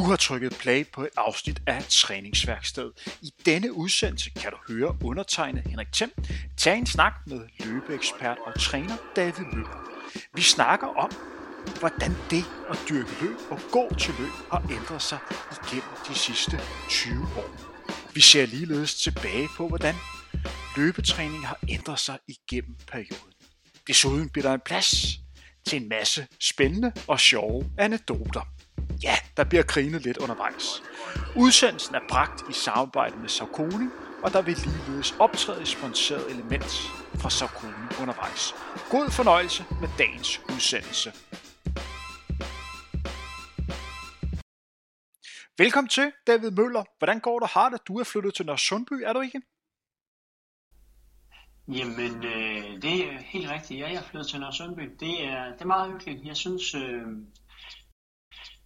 Du har trykket play på et afsnit af Træningsværksted. I denne udsendelse kan du høre undertegnet Henrik Thiem tage en snak med løbeekspert og træner David Møller. Vi snakker om, hvordan det at dyrke løb og gå til løb har ændret sig igennem de sidste 20 år. Vi ser ligeledes tilbage på, hvordan løbetræning har ændret sig igennem perioden. Desuden bliver der en plads til en masse spændende og sjove anekdoter. Ja, der bliver grinet lidt undervejs. Udsendelsen er bragt i samarbejde med Saucony, og der vil ligeledes optræde et sponsoreret element fra Saucony undervejs. God fornøjelse med dagens udsendelse. Velkommen til, David Møller. Hvordan går det? Har det? Du er flyttet til Nørresundby, er du ikke? Jamen, øh, det er helt rigtigt. Ja, jeg er flyttet til Nørresundby. Det er, det er meget hyggeligt. Jeg synes, øh,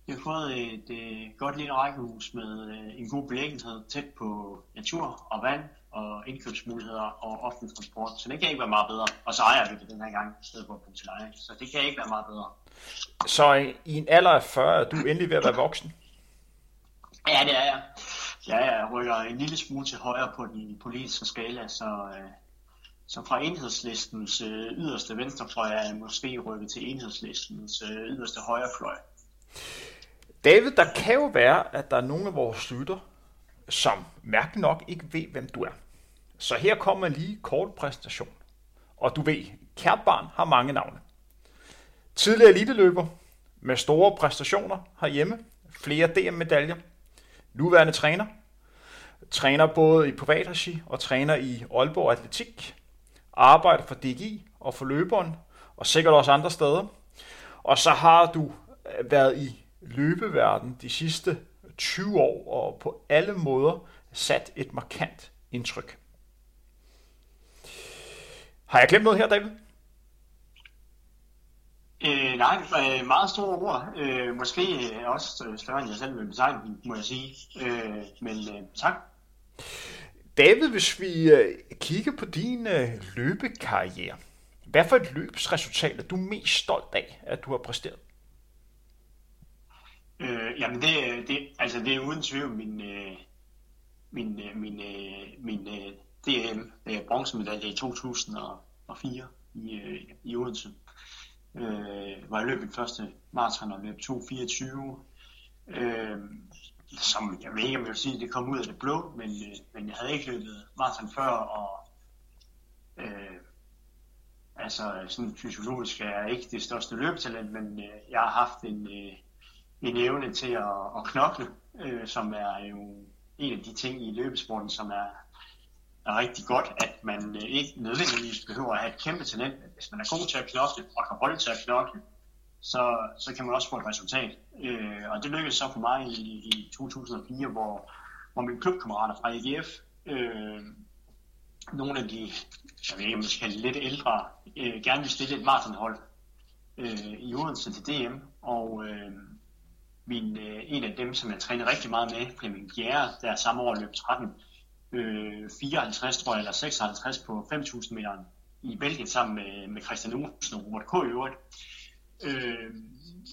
jeg har fået et øh, godt lille rækkehus med øh, en god beliggenhed tæt på natur og vand og indkøbsmuligheder og offentlig transport. Så det kan ikke være meget bedre. Og så ejer vi det den her gang, i stedet for at bo til leje. Så det kan ikke være meget bedre. Så i en alder af 40 er du endelig ved at være voksen? Ja, det er jeg. Ja, jeg rykker en lille smule til højre på den politiske skala, så, øh, så fra enhedslistens øh, yderste venstrefløj er jeg måske rykket til enhedslistens øh, yderste højrefløj. David, der kan jo være, at der er nogle af vores lytter, som mærkeligt nok ikke ved, hvem du er. Så her kommer lige kort præsentation. Og du ved, kært barn har mange navne. Tidligere eliteløber med store præstationer herhjemme, flere DM-medaljer, nuværende træner, træner både i privatregi og træner i Aalborg Atletik, arbejder for DGI og for løberen, og sikkert også andre steder. Og så har du øh, været i løbeverden de sidste 20 år, og på alle måder sat et markant indtryk. Har jeg glemt noget her, David? Øh, nej, øh, meget store ord. Øh, måske også større end jeg selv vil betegne må jeg sige. Øh, men øh, tak. David, hvis vi øh, kigger på din øh, løbekarriere, hvad for et løbsresultat er du mest stolt af, at du har præsteret? Øh, jamen det, det, altså det er uden tvivl min, øh, min, øh, min, øh, min øh, DM øh, bronzemedalje i 2004 i, øh, i Odense. Øh, var jeg løb min første maraton og løb 2.24. Øh, som jeg ved ikke, om jeg vil sige, det kom ud af det blå, men, øh, men jeg havde ikke løbet maraton før, og øh, altså sådan fysiologisk er jeg ikke det største løbetalent, men øh, jeg har haft en, øh, en evne til at, at knokle, øh, som er jo en af de ting i løbesporten, som er, er rigtig godt, at man øh, ikke nødvendigvis behøver at have et kæmpe talent. Hvis man er god til at knokle og kan holde til at knokle, så, så kan man også få et resultat. Øh, og det lykkedes så for mig i, i 2004, hvor, hvor mine klubkammerater fra EGF, øh, nogle af de, jeg ved ikke, om skal lidt ældre, øh, gerne vil stille et maratonhold øh, i Odense til DM, og øh, min, øh, en af dem, som jeg trænede rigtig meget med, Flemming Bjerre, der samme år løb 13, øh, 54 tror jeg, eller 56 på 5.000 meter i Belgien sammen med, med Christian Olsen og Robert K. i øvrigt, øh,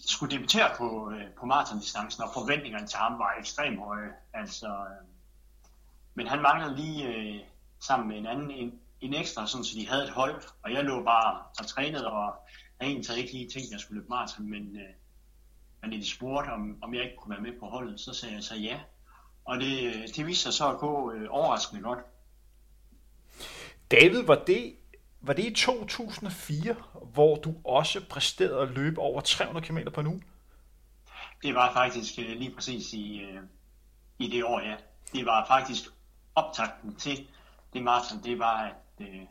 skulle debutere på, øh, på maratondistancen, og forventningerne til ham var ekstremt høje. Altså, øh, men han manglede lige øh, sammen med en anden en, en ekstra, sådan, så de havde et hold, og jeg lå bare og trænede, og havde egentlig ikke lige tænkt, at jeg skulle løbe maraton, men øh, men de spurgte, om, om jeg ikke kunne være med på holdet, så sagde jeg så ja. Og det, det viste sig så at gå øh, overraskende godt. David, var det, var det i 2004, hvor du også præsterede at løbe over 300 km på nu? Det var faktisk øh, lige præcis i, øh, i det år, ja. Det var faktisk optakten til det maraton, det var, at, øh,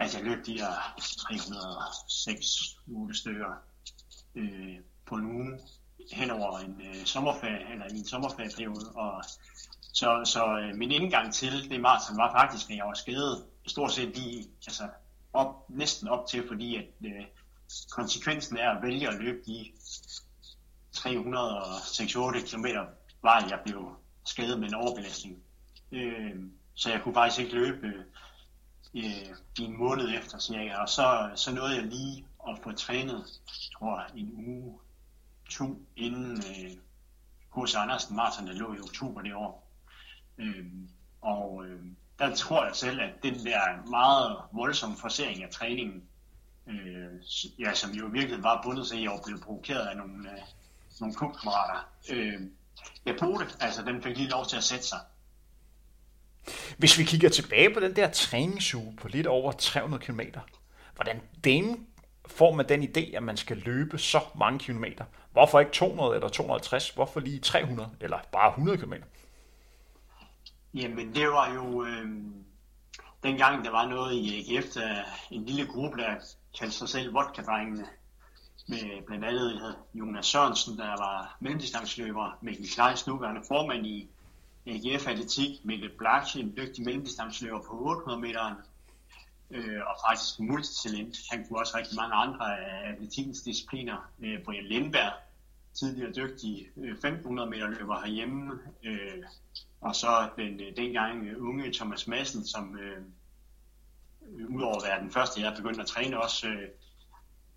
at jeg løb de her 306 stykker øh, på en uge hen over en øh, sommerferie, eller i en sommerferieperiode. Og så, så øh, min indgang til det maraton var faktisk, at jeg var skadet stort set lige, altså op, næsten op til, fordi at øh, konsekvensen er at vælge at løbe de 368 km var, jeg blev skadet med en overbelastning. Øh, så jeg kunne faktisk ikke løbe øh, i en måned efter cirka, og så, så nåede jeg lige at få trænet, tror jeg, en uge to inden øh, Andersen Martin, der lå i oktober det år. Øh, og øh, der tror jeg selv, at den der meget voldsomme forsering af træningen, øh, ja, som jo virkelig var bundet sig i at blev provokeret af nogle, øh, nogle klubkammerater, øh, jeg på altså den fik lige lov til at sætte sig. Hvis vi kigger tilbage på den der træningsuge på lidt over 300 km, hvordan den får man den idé, at man skal løbe så mange kilometer? Hvorfor ikke 200 eller 250? Hvorfor lige 300 eller bare 100 km? Jamen, det var jo... Øh, dengang der var noget i AGF, der en lille gruppe, der kaldte sig selv vodka med blandt andet Jonas Sørensen, der var mellemdistansløber, Mikkel Kleis, nuværende formand i AGF Atletik, Mikkel Blach, en dygtig mellemdistansløber på 800 meter, øh, og faktisk multitalent. Han kunne også rigtig mange andre af atletikens discipliner. Øh, Brian Lindberg, tidligere dygtig øh, 1500 meter løber herhjemme, øh, og så den øh, dengang øh, unge Thomas Madsen, som øh, øh, udover at være den første, jeg begyndte at træne, også øh,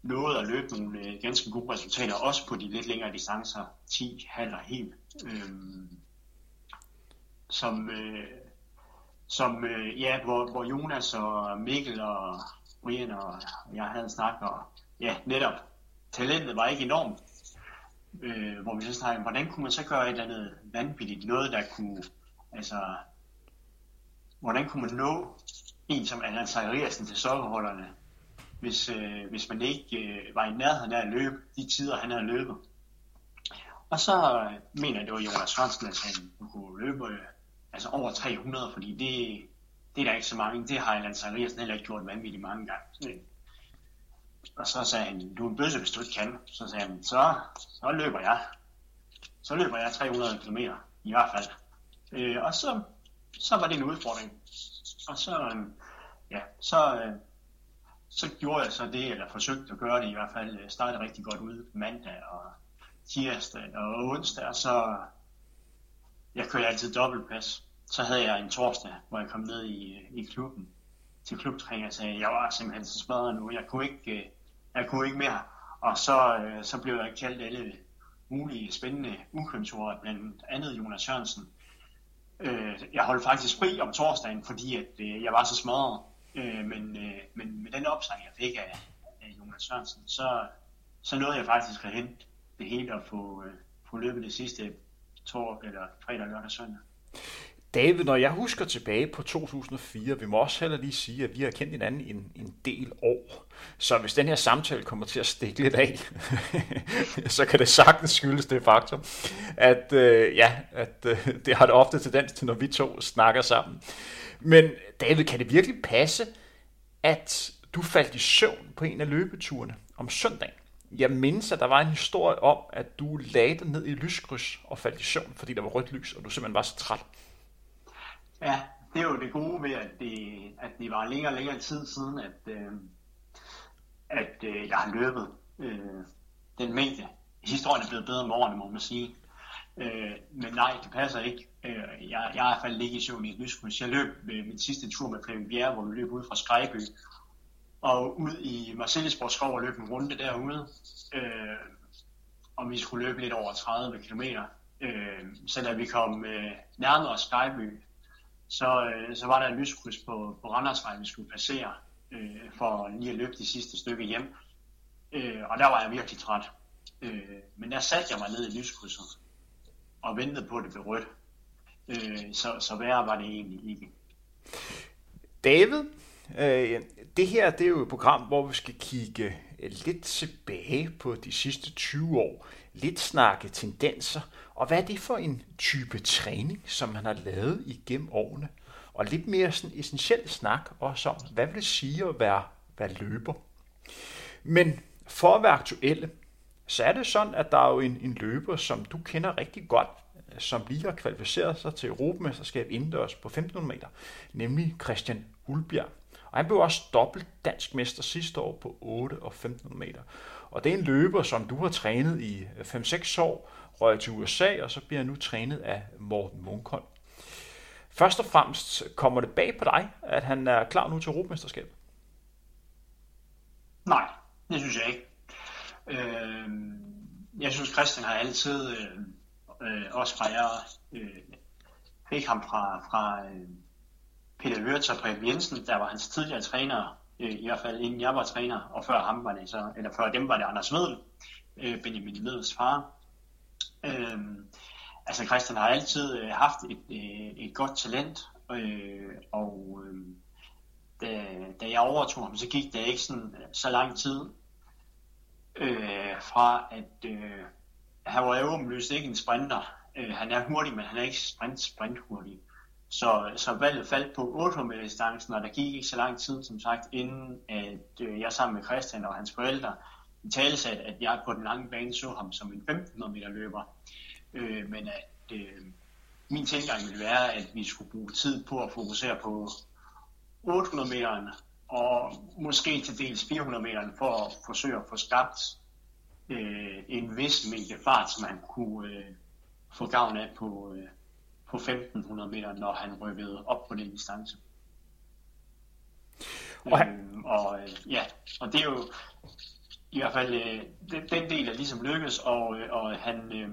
nåede at løbe nogle øh, ganske gode resultater, også på de lidt længere distancer, 10, halv og helt. Øh, som, øh, som øh, ja, hvor, hvor Jonas og Mikkel og Brian og jeg havde snakket, og ja, netop, talentet var ikke enormt, øh, hvor vi så snakkede, hvordan kunne man så gøre et eller andet vanvittigt, noget der kunne, altså, hvordan kunne man nå en som Allan Zachariasen til sokkerholderne, hvis, øh, hvis man ikke øh, var i nærheden af at løbe de tider, han havde løbet. Og så øh, mener jeg, det var Jonas Sørensen, at han kunne løbe øh, altså over 300, fordi det, det er der ikke så mange. Det har Allan Zachariasen heller ikke gjort vanvittigt mange gange. Og så sagde han, du er en bøsse, hvis du ikke kan. Så sagde han, så, så løber jeg. Så løber jeg 300 km i hvert fald. Øh, og så, så var det en udfordring. Og så, øh, ja, så, øh, så gjorde jeg så det, eller forsøgte at gøre det i hvert fald. Jeg startede rigtig godt ud mandag og tirsdag og onsdag, og så jeg kørte altid dobbeltpas. Så havde jeg en torsdag, hvor jeg kom ned i, øh, i klubben til klubtræning og sagde, at jeg var simpelthen så smadret nu. Jeg kunne ikke, øh, jeg kunne ikke mere. Og så, øh, så blev jeg kaldt alle mulige spændende ukontorer, blandt andet Jonas Sørensen. Jeg holdt faktisk fri om torsdagen, fordi at, jeg var så smadret. Men, men med den opsang, jeg fik af, af Jonas Sørensen, så, så nåede jeg faktisk at hente det hele og få, få løbet det sidste tor, eller fredag, lørdag, søndag. David, når jeg husker tilbage på 2004, vi må også heller lige sige, at vi har kendt hinanden en, en del år. Så hvis den her samtale kommer til at stikke lidt af, så kan det sagtens skyldes det faktum, at, øh, ja, at øh, det har det ofte tendens til, når vi to snakker sammen. Men David, kan det virkelig passe, at du faldt i søvn på en af løbeturene om søndagen? Jeg mindes, at der var en historie om, at du lagde dig ned i lyskryds og faldt i søvn, fordi der var rødt lys, og du simpelthen var så træt. Ja, det er jo det gode ved, at det, at det var længere og længere tid siden, at, øh, at øh, jeg har løbet øh, den mængde. Historien er blevet bedre om årene, må man sige. Øh, men nej, det passer ikke. Øh, jeg, jeg er i hvert fald ikke i søvn i et lyskryds. Jeg løb med min sidste tur med Flemming Bjerre, hvor vi løb ud fra Skrejby og ud i Marcellisborg skov og løb en runde derude. Øh, og vi skulle løbe lidt over 30 km. Øh, så da vi kom øh, nærmere Skyby, så, øh, så var der en lyskryds på, på Randersvej, vi skulle passere, øh, for lige at løbe det sidste stykke hjem. Øh, og der var jeg virkelig træt. Øh, men der satte jeg mig ned i lyskrydset og ventede på, at det blev rødt. Øh, så, så værre var det egentlig ikke. David, øh, det her det er jo et program, hvor vi skal kigge øh, lidt tilbage på de sidste 20 år, lidt snakke tendenser, og hvad er det for en type træning, som man har lavet igennem årene? Og lidt mere sådan essentiel snak også om, hvad vil det sige at være, være løber? Men for at være aktuelle, så er det sådan, at der er jo en, en løber, som du kender rigtig godt, øh, som lige har kvalificeret sig til Europamesterskab indendørs på 1500 meter, nemlig Christian Ulbjerg. Og han blev også dobbelt dansk mester sidste år på 8 og 1500 meter. Og det er en løber, som du har trænet i øh, 5-6 år, røg til USA, og så bliver han nu trænet af Morten Munkholm. Først og fremmest øh, kommer det bag på dig, at han er klar nu til Europamesterskabet? Nej, det synes jeg ikke. Øh, jeg synes, Christian har altid, øh, øh, også fra jeg øh, fik ham fra, fra øh, Peter Wirtz og Preben Jensen, der var hans tidligere træner, øh, i hvert fald inden jeg var træner, og før ham var det så, eller før dem var det Anders Vedel, øh, Benjamin Vedels far. Øh, altså Christian har altid øh, haft et, øh, et godt talent, øh, og øh, da, da jeg overtog ham, så gik det ikke sådan, øh, så lang tid øh, fra, at øh, han var jo åbenlyst ikke en sprinter. Øh, han er hurtig, men han er ikke sprint, sprint hurtig. Så, så valget faldt på 800 meter distancen, og der gik ikke så lang tid, som sagt, inden at øh, jeg sammen med Christian og hans forældre i tale at jeg på den lange bane så ham som en 1500 meter løber. Øh, men at øh, min tilgang ville være, at vi skulle bruge tid på at fokusere på 800 meter og måske til dels 400 meter for at forsøge at få skabt øh, en vis mængde fart, som man kunne øh, få gavn af på, øh, på 1500 meter, når han rykkede op på den distance. Og, han... øhm, og øh, ja, og det er jo i hvert fald øh, den, den del er ligesom lykkes, og, øh, og han, øh,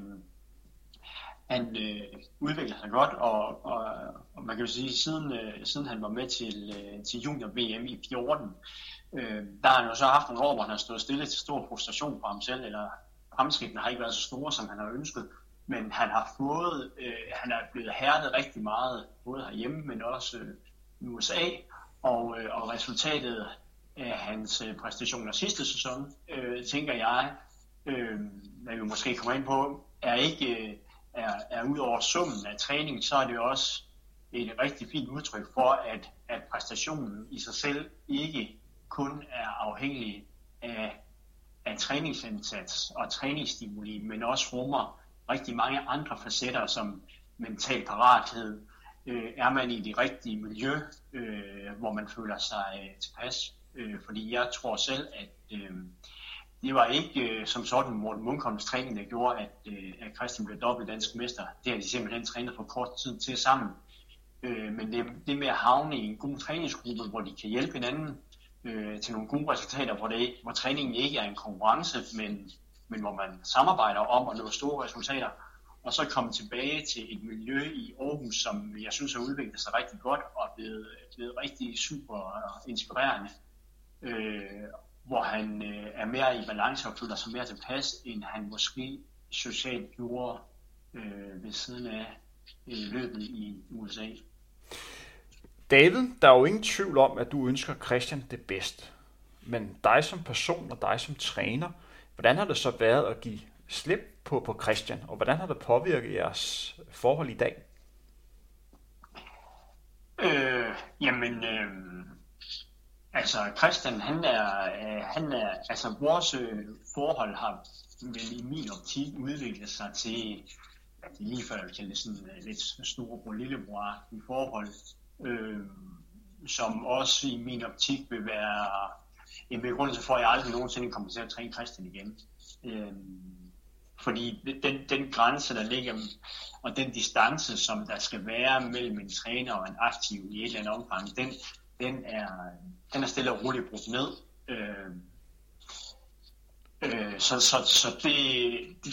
han øh, udvikler sig godt, og, og, og man kan jo sige, siden, øh, siden han var med til, øh, til junior VM i 14, øh, der har han jo så haft nogle år, hvor han har stået stille til stor frustration for ham selv, eller fremskridtene har ikke været så store, som han har ønsket, men han har fået, øh, han er blevet hærdet rigtig meget, både herhjemme, men også øh, i USA, og, øh, og resultatet af hans øh, præstationer sidste sæson, øh, tænker jeg, øh, hvad vi måske kommer ind på, er ikke øh, er, er ud over summen af træning, så er det også et rigtig fint udtryk for, at, at præstationen i sig selv ikke kun er afhængig af, af træningsindsats og træningsstimuli, men også rummer rigtig mange andre facetter, som mental parathed, øh, er man i det rigtige miljø, øh, hvor man føler sig øh, tilpas. Øh, fordi jeg tror selv, at øh, det var ikke øh, som sådan Morten Munkholms træning, der gjorde, at, øh, at Christian blev dobbelt dansk mester. Det har de simpelthen trænet for kort tid til sammen. Øh, men det, det med at havne i en god træningsgruppe, hvor de kan hjælpe hinanden øh, til nogle gode resultater, hvor, det, hvor træningen ikke er en konkurrence, men, men hvor man samarbejder om at nå store resultater, og så komme tilbage til et miljø i Aarhus, som jeg synes har udviklet sig rigtig godt og er blevet, blevet rigtig super inspirerende. Øh, hvor han øh, er mere i balance og føler sig mere tilpas, end han måske socialt gjorde øh, ved siden af øh, løbet i USA. David, der er jo ingen tvivl om, at du ønsker Christian det bedste. Men dig som person og dig som træner, hvordan har det så været at give slip på, på Christian, og hvordan har det påvirket jeres forhold i dag? Øh, jamen, øh, Altså Christian, han er, øh, han er, altså vores øh, forhold har vel i min optik udviklet sig til, at det lige før jeg det sådan uh, lidt storebror lillebror i forhold, øh, som også i min optik vil være en begrundelse for, at jeg aldrig nogensinde kommer til at træne Christian igen. Øh, fordi den, den grænse, der ligger, og den distance, som der skal være mellem en træner og en aktiv i et eller andet omfang, den, den er, den er stille og roligt brudt ned. Øh, øh, så så, så det,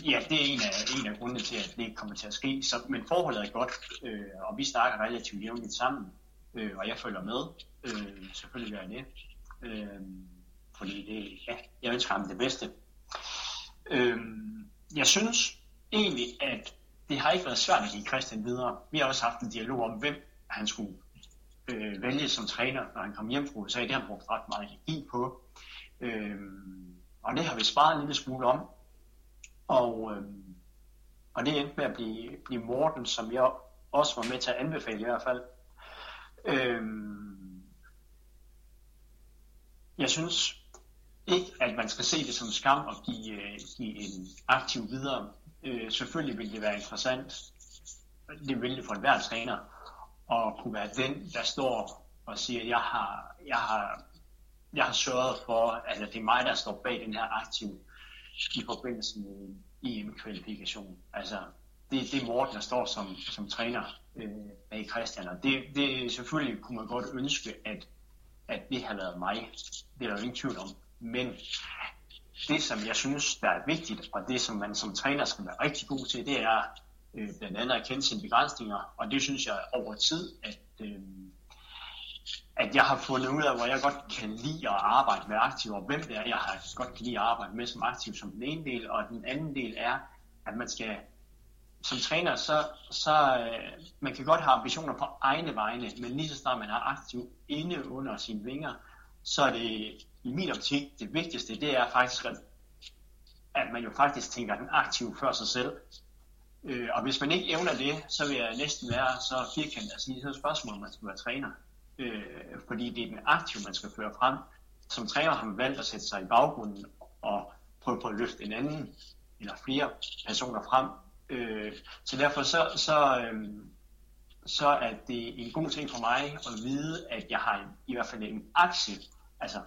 ja, det er en af, en af grundene til, at det ikke kommer til at ske. Så, men forholdet er godt, øh, og vi snakker relativt jævnligt sammen, øh, og jeg følger med. Øh, selvfølgelig gør jeg det. Øh, fordi det, ja, jeg ønsker ham det bedste. Øhm, jeg synes egentlig, at det har ikke været svært at give Christian videre. Vi har også haft en dialog om, hvem han skulle øh, vælge som træner, når han kom hjem fra USA. Det har han brugt ret meget energi på. Øhm, og det har vi sparet en lille smule om. Og, øhm, og det endte med at blive, blive Morten, som jeg også var med til at anbefale i hvert fald. Øhm, jeg synes ikke, at man skal se det som skam at give, øh, give en aktiv videre. Øh, selvfølgelig vil det være interessant. Det vil det for enhver træner og kunne være den, der står og siger, jeg har, jeg har, jeg har sørget for, at det er mig, der står bag den her aktiv i forbindelse med EM-kvalifikation. Altså, det, det er Morten, der står som, som træner øh, bag Christian, og det, det selvfølgelig kunne man godt ønske, at, at det har været mig. Det er der jo ingen tvivl om. Men det, som jeg synes, der er vigtigt, og det, som man som træner skal være rigtig god til, det er øh, blandt andet at kende sine begrænsninger, og det synes jeg over tid, at, øh, at jeg har fundet ud af, hvor jeg godt kan lide at arbejde med aktiver, og hvem det er, jeg har godt kan lide at arbejde med som aktiv som den ene del, og den anden del er, at man skal som træner, så, så øh, man kan godt have ambitioner på egne vegne, men lige så snart man har aktiv inde under sine vinger, så er det i min optik det vigtigste, det er faktisk, at, at man jo faktisk tænker den aktiv før sig selv. Øh, og hvis man ikke evner det, så vil jeg næsten være så firkantet at sige, så er det spørgsmål, om man skal være træner. Øh, fordi det er den aktive, man skal føre frem. Som træner har man valgt at sætte sig i baggrunden og prøve på at løfte en anden eller flere personer frem, Øh, så derfor så, så, øh, så er det en god ting for mig at vide, at jeg har en, i hvert fald en aktie altså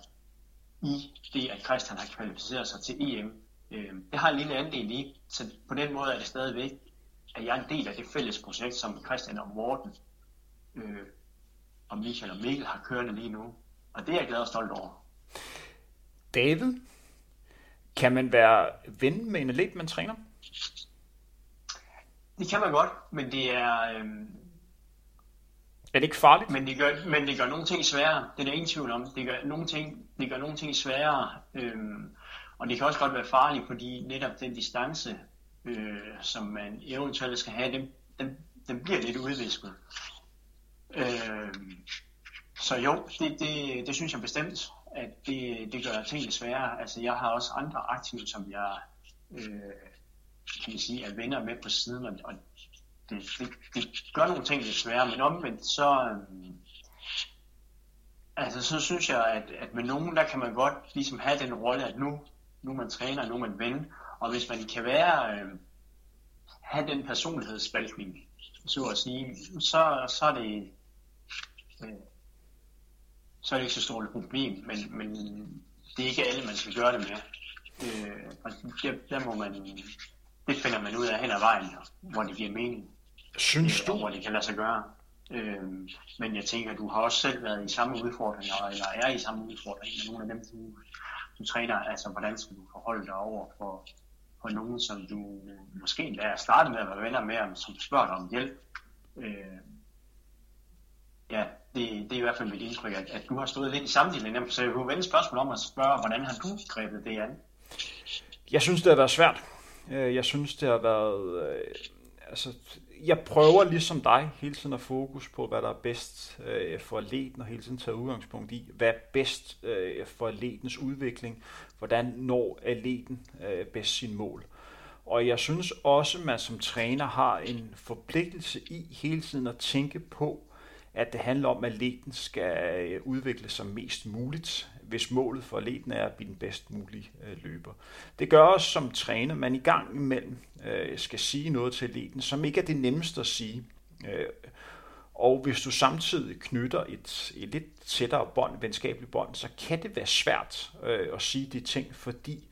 i det, at Christian har kvalificeret sig til EM. Øh, det har en lille andel i, så på den måde er det stadigvæk, at jeg er en del af det fælles projekt, som Christian og Morten øh, og Michael og Mikkel har kørende lige nu. Og det er jeg glad og stolt over. David, kan man være ven med en atlet, man træner? Det kan man godt, men det er... Øhm, er det ikke farligt? Men det, gør, men det gør nogle ting sværere. Det er der ingen tvivl om. Det gør nogle ting, det gør nogle ting sværere. Øhm, og det kan også godt være farligt, fordi netop den distance, øh, som man eventuelt skal have, den, den, den bliver lidt udvisket. Øhm, så jo, det, det, det synes jeg bestemt, at det, det gør tingene sværere. Altså, jeg har også andre aktive, som jeg øh, kan jeg sige, er venner med på siden, og, og det, det, det gør nogle ting lidt svære, men omvendt så, øh, altså så synes jeg, at, at med nogen, der kan man godt ligesom have den rolle, at nu, nu man træner, nu man ven, og hvis man kan være, øh, have den personlighedsspaltning, så at sige, så, så er det, øh, så er det ikke så stort et problem, men, men det er ikke alle, man skal gøre det med. Øh, og der, der må man det finder man ud af hen ad vejen, hvor det giver mening. Synes du? Hvor det kan lade sig gøre. Øhm, men jeg tænker, at du har også selv været i samme udfordringer, eller er i samme udfordring med nogle af dem, du, du træner. Altså, hvordan skal du forholde dig over for, for nogen, som du måske endda er startet med at være venner med, som spørger dig om hjælp. Øh, ja, det, det er i hvert fald mit indtryk, at, at du har stået lidt i samme dilemma. Så jeg kunne vende spørgsmål om at spørge, hvordan har du grebet det an? Jeg synes, det har været svært. Øh, jeg synes, det har været... Øh, altså, jeg prøver ligesom dig hele tiden at fokus på, hvad der er bedst øh, for atleten, og hele tiden tage udgangspunkt i, hvad er bedst øh, for atletens udvikling, hvordan når atleten øh, bedst sin mål. Og jeg synes også, at man som træner har en forpligtelse i hele tiden at tænke på, at det handler om, at atleten skal øh, udvikle sig mest muligt hvis målet for atleten er at blive den bedst mulige øh, løber. Det gør os som træner, man i gang imellem øh, skal sige noget til atleten, som ikke er det nemmeste at sige. Øh, og hvis du samtidig knytter et, et lidt tættere bånd, venskabeligt bånd, så kan det være svært øh, at sige de ting, fordi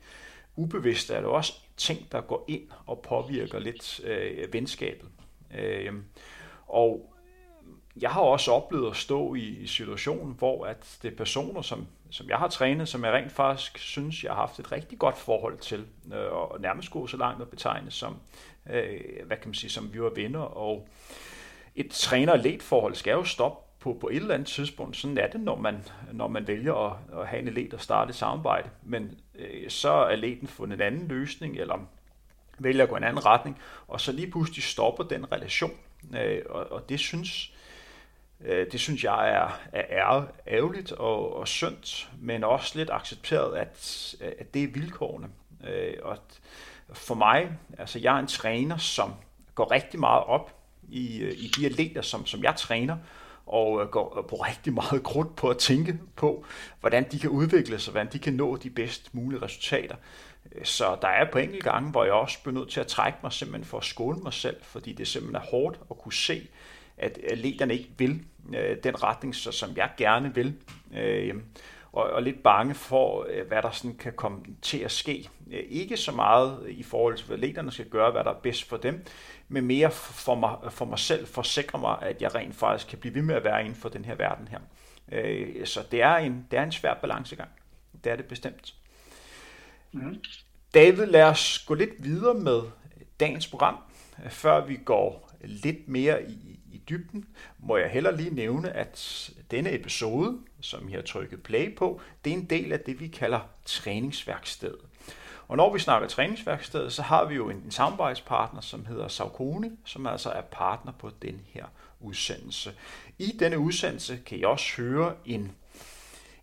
ubevidst er det også ting, der går ind og påvirker lidt øh, venskabet. Øh, og jeg har også oplevet at stå i, i situationen, hvor at det er personer, som, som jeg har trænet, som jeg rent faktisk synes, jeg har haft et rigtig godt forhold til, øh, og nærmest gå så langt og betegne som, øh, hvad kan man sige, som vi var venner, og et træner forhold skal jo stoppe på, på et eller andet tidspunkt. Sådan er det, når man, når man vælger at, at have en elet og starte et samarbejde. Men øh, så er atleten fundet en anden løsning, eller vælger at gå en anden retning, og så lige pludselig stopper den relation. Øh, og, og det synes Øh, Øh, det synes jeg er, er ærgerligt og, og synd, men også lidt accepteret, at, at det er vilkårene. Øh, og for mig, altså jeg er en træner, som går rigtig meget op i, øh, i de atleter, som, som jeg træner, og går på rigtig meget grund på at tænke på, hvordan de kan udvikle sig, hvordan de kan nå de bedst mulige resultater. Så der er på enkelte gange, hvor jeg også bliver nødt til at trække mig simpelthen for at skåne mig selv, fordi det simpelthen er hårdt at kunne se, at atleterne ikke vil øh, den retning, så, som jeg gerne vil. Øh, og, og lidt bange for, øh, hvad der sådan kan komme til at ske. Øh, ikke så meget i forhold til, hvad atleterne skal gøre, hvad der er bedst for dem, men mere for mig, for mig selv, for at sikre mig, at jeg rent faktisk kan blive ved med at være inden for den her verden her. Øh, så det er, en, det er en svær balancegang. Det er det bestemt. Mm. David, lad os gå lidt videre med dagens program. før vi går lidt mere i dybden, må jeg heller lige nævne, at denne episode, som I har trykket play på, det er en del af det, vi kalder træningsværkstedet. Og når vi snakker træningsværksted, så har vi jo en, en samarbejdspartner, som hedder Saucony, som altså er partner på den her udsendelse. I denne udsendelse kan I også høre en,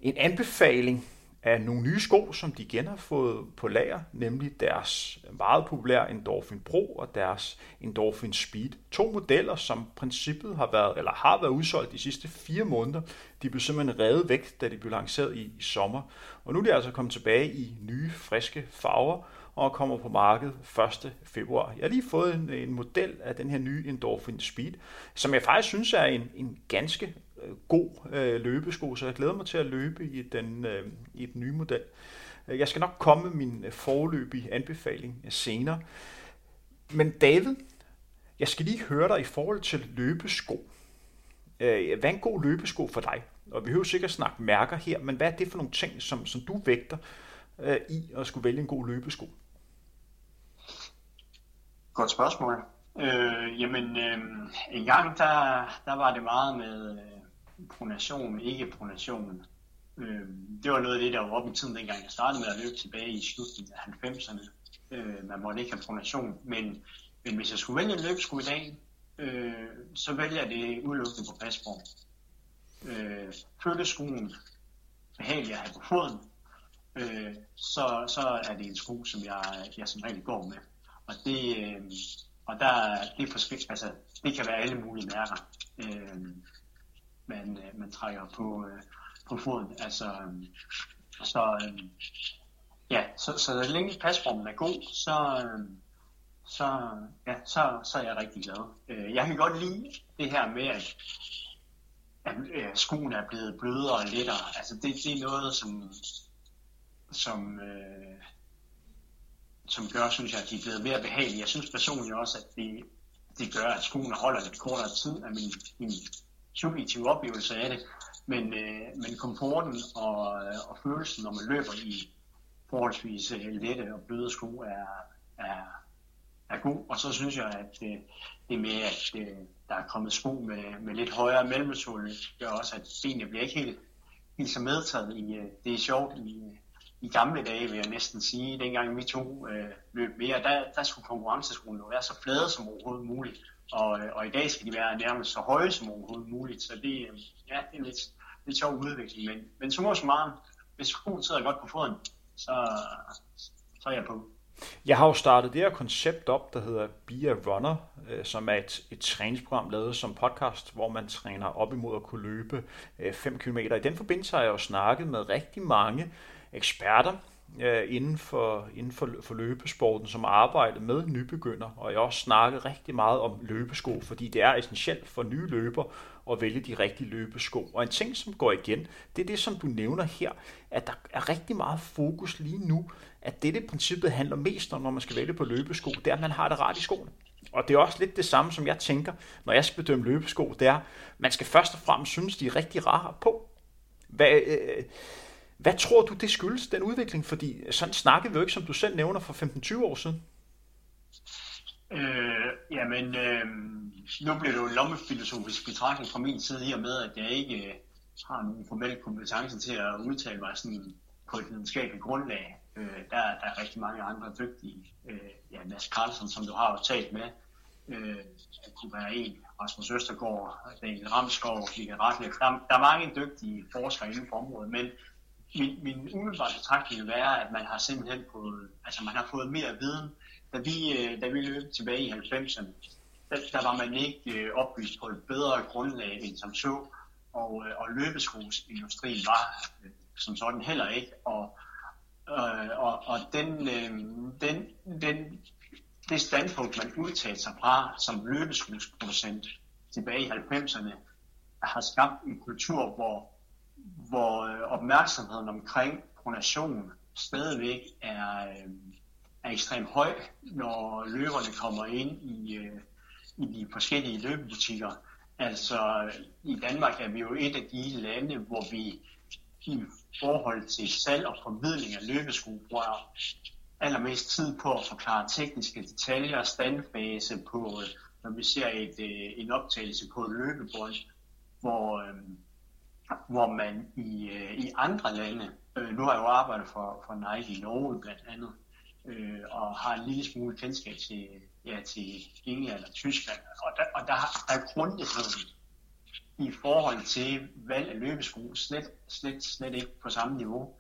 en anbefaling af nogle nye sko, som de igen har fået på lager, nemlig deres meget populære Endorphin Pro og deres Endorphin Speed. To modeller, som princippet har været, eller har været udsolgt de sidste fire måneder. De blev simpelthen revet væk, da de blev lanceret i, i sommer. Og nu er de altså kommet tilbage i nye, friske farver, og kommer på markedet 1. februar. Jeg har lige fået en, en model af den her nye Endorphin Speed, som jeg faktisk synes er en, en ganske god øh, løbesko, så jeg glæder mig til at løbe i den, øh, i den nye model. Jeg skal nok komme med min øh, forløbige anbefaling øh, senere. Men David, jeg skal lige høre dig i forhold til løbesko. Øh, hvad er en god løbesko for dig? Og vi behøver sikkert snakke mærker her, men hvad er det for nogle ting, som, som du vægter øh, i at skulle vælge en god løbesko? Godt spørgsmål. Øh, jamen, øh, en gang der, der var det meget med øh, pronation, ikke pronation. Øh, det var noget af det, der var oppe i tiden, dengang jeg startede med at løbe tilbage i slutningen af 90'erne. Øh, man måtte ikke have pronation, men, men hvis jeg skulle vælge en løbesko i dag, øh, så vælger jeg det udelukkende på pasform. Øh, følgeskoen behageligt at have på foden, øh, så, så er det en sko, som jeg, jeg som regel går med. Og det, øh, og der, det, er forskelligt, altså, det kan være alle mulige mærker, øh, man, øh, man trækker på, øh, på foden. Altså, øh, så, øh, ja, så, så så længe pasformen er god, så, øh, så, ja, så, så er jeg rigtig glad. Øh, jeg kan godt lide det her med, at, at øh, skoen er blevet blødere og lettere. Altså det, det er noget, som, som, øh, som gør, synes jeg, at de er blevet mere behagelige. Jeg synes personligt også, at det, det gør, at skoene holder lidt kortere tid af min, min subjektive oplevelse af det. Men, øh, men komforten og, øh, og følelsen, når man løber i forholdsvis øh, lette og bløde sko, er, er, er god. Og så synes jeg, at øh, det med, at øh, der er kommet sko med, med lidt højere mellemsåle, gør også, at benene bliver ikke helt, helt så medtaget i, øh, det er sjovt i, i gamle dage, vil jeg næsten sige, dengang vi to øh, løb mere, der, der skulle konkurrenceskolen være så flade som overhovedet muligt. Og, øh, og i dag skal de være nærmest så høje som overhovedet muligt. Så det, øh, ja, det er lidt, lidt sjov udvikling. Men, men så så meget, hvis skoen sidder godt på foden, så, så er jeg på. Jeg har jo startet det her koncept op, der hedder Be a Runner, øh, som er et, et træningsprogram lavet som podcast, hvor man træner op imod at kunne løbe 5 km. I den forbindelse har jeg jo snakket med rigtig mange eksperter øh, inden, for, inden for, for løbesporten, som arbejder med nybegynder, og jeg har også snakket rigtig meget om løbesko, fordi det er essentielt for nye løber at vælge de rigtige løbesko. Og en ting, som går igen, det er det, som du nævner her, at der er rigtig meget fokus lige nu, at det, det princippet handler mest om, når man skal vælge på løbesko, det er, at man har det rart i skoene. Og det er også lidt det samme, som jeg tænker, når jeg skal bedømme løbesko, det er, man skal først og fremmest synes, de er rigtig rare på. Hvad, øh, hvad tror du, det skyldes, den udvikling? Fordi sådan snakkede vi jo ikke, som du selv nævner, for 15-20 år siden. Øh, jamen, øh, nu bliver det jo en lommefilosofisk betragtning fra min side, i og med, at jeg ikke øh, har nogen formel kompetence til at udtale mig sådan på et videnskabeligt grundlag. Øh, der, der er rigtig mange andre dygtige. Øh, ja, Mads Carlsen, som du har jo talt med, øh, kunne være en. Rasmus Østergaard, Daniel Ramskov, Michael Ratlev. Der, der er mange dygtige forskere inden for området, men min, min umiddelbare betragtning vil være, at man har simpelthen fået, altså man har fået mere viden. Da vi, øh, da vi løb tilbage i 90'erne, der, der var man ikke øh, oplyst på et bedre grundlag end som så, og, øh, og løbeskosindustrien var som sådan heller ikke. Og, og, og den, den, den, det standpunkt, man udtalte sig fra som løbeskodsproducent tilbage i 90'erne, har skabt en kultur, hvor hvor øh, opmærksomheden omkring pronation stadigvæk er, øh, er ekstremt høj, når løberne kommer ind i, øh, i de forskellige løbebutikker. Altså i Danmark er vi jo et af de lande, hvor vi i forhold til salg og formidling af løbesko, bruger allermest tid på at forklare tekniske detaljer, standfase på, øh, når vi ser et, øh, en optagelse på et løbebånd, hvor, øh, hvor man i, øh, i andre lande, øh, nu har jeg jo arbejdet for, for Nike i Norge blandt andet, øh, og har en lille smule kendskab til, ja, til England og Tyskland, og der, og der, der er grundigheden i forhold til valg af løbesko slet, slet, slet ikke på samme niveau.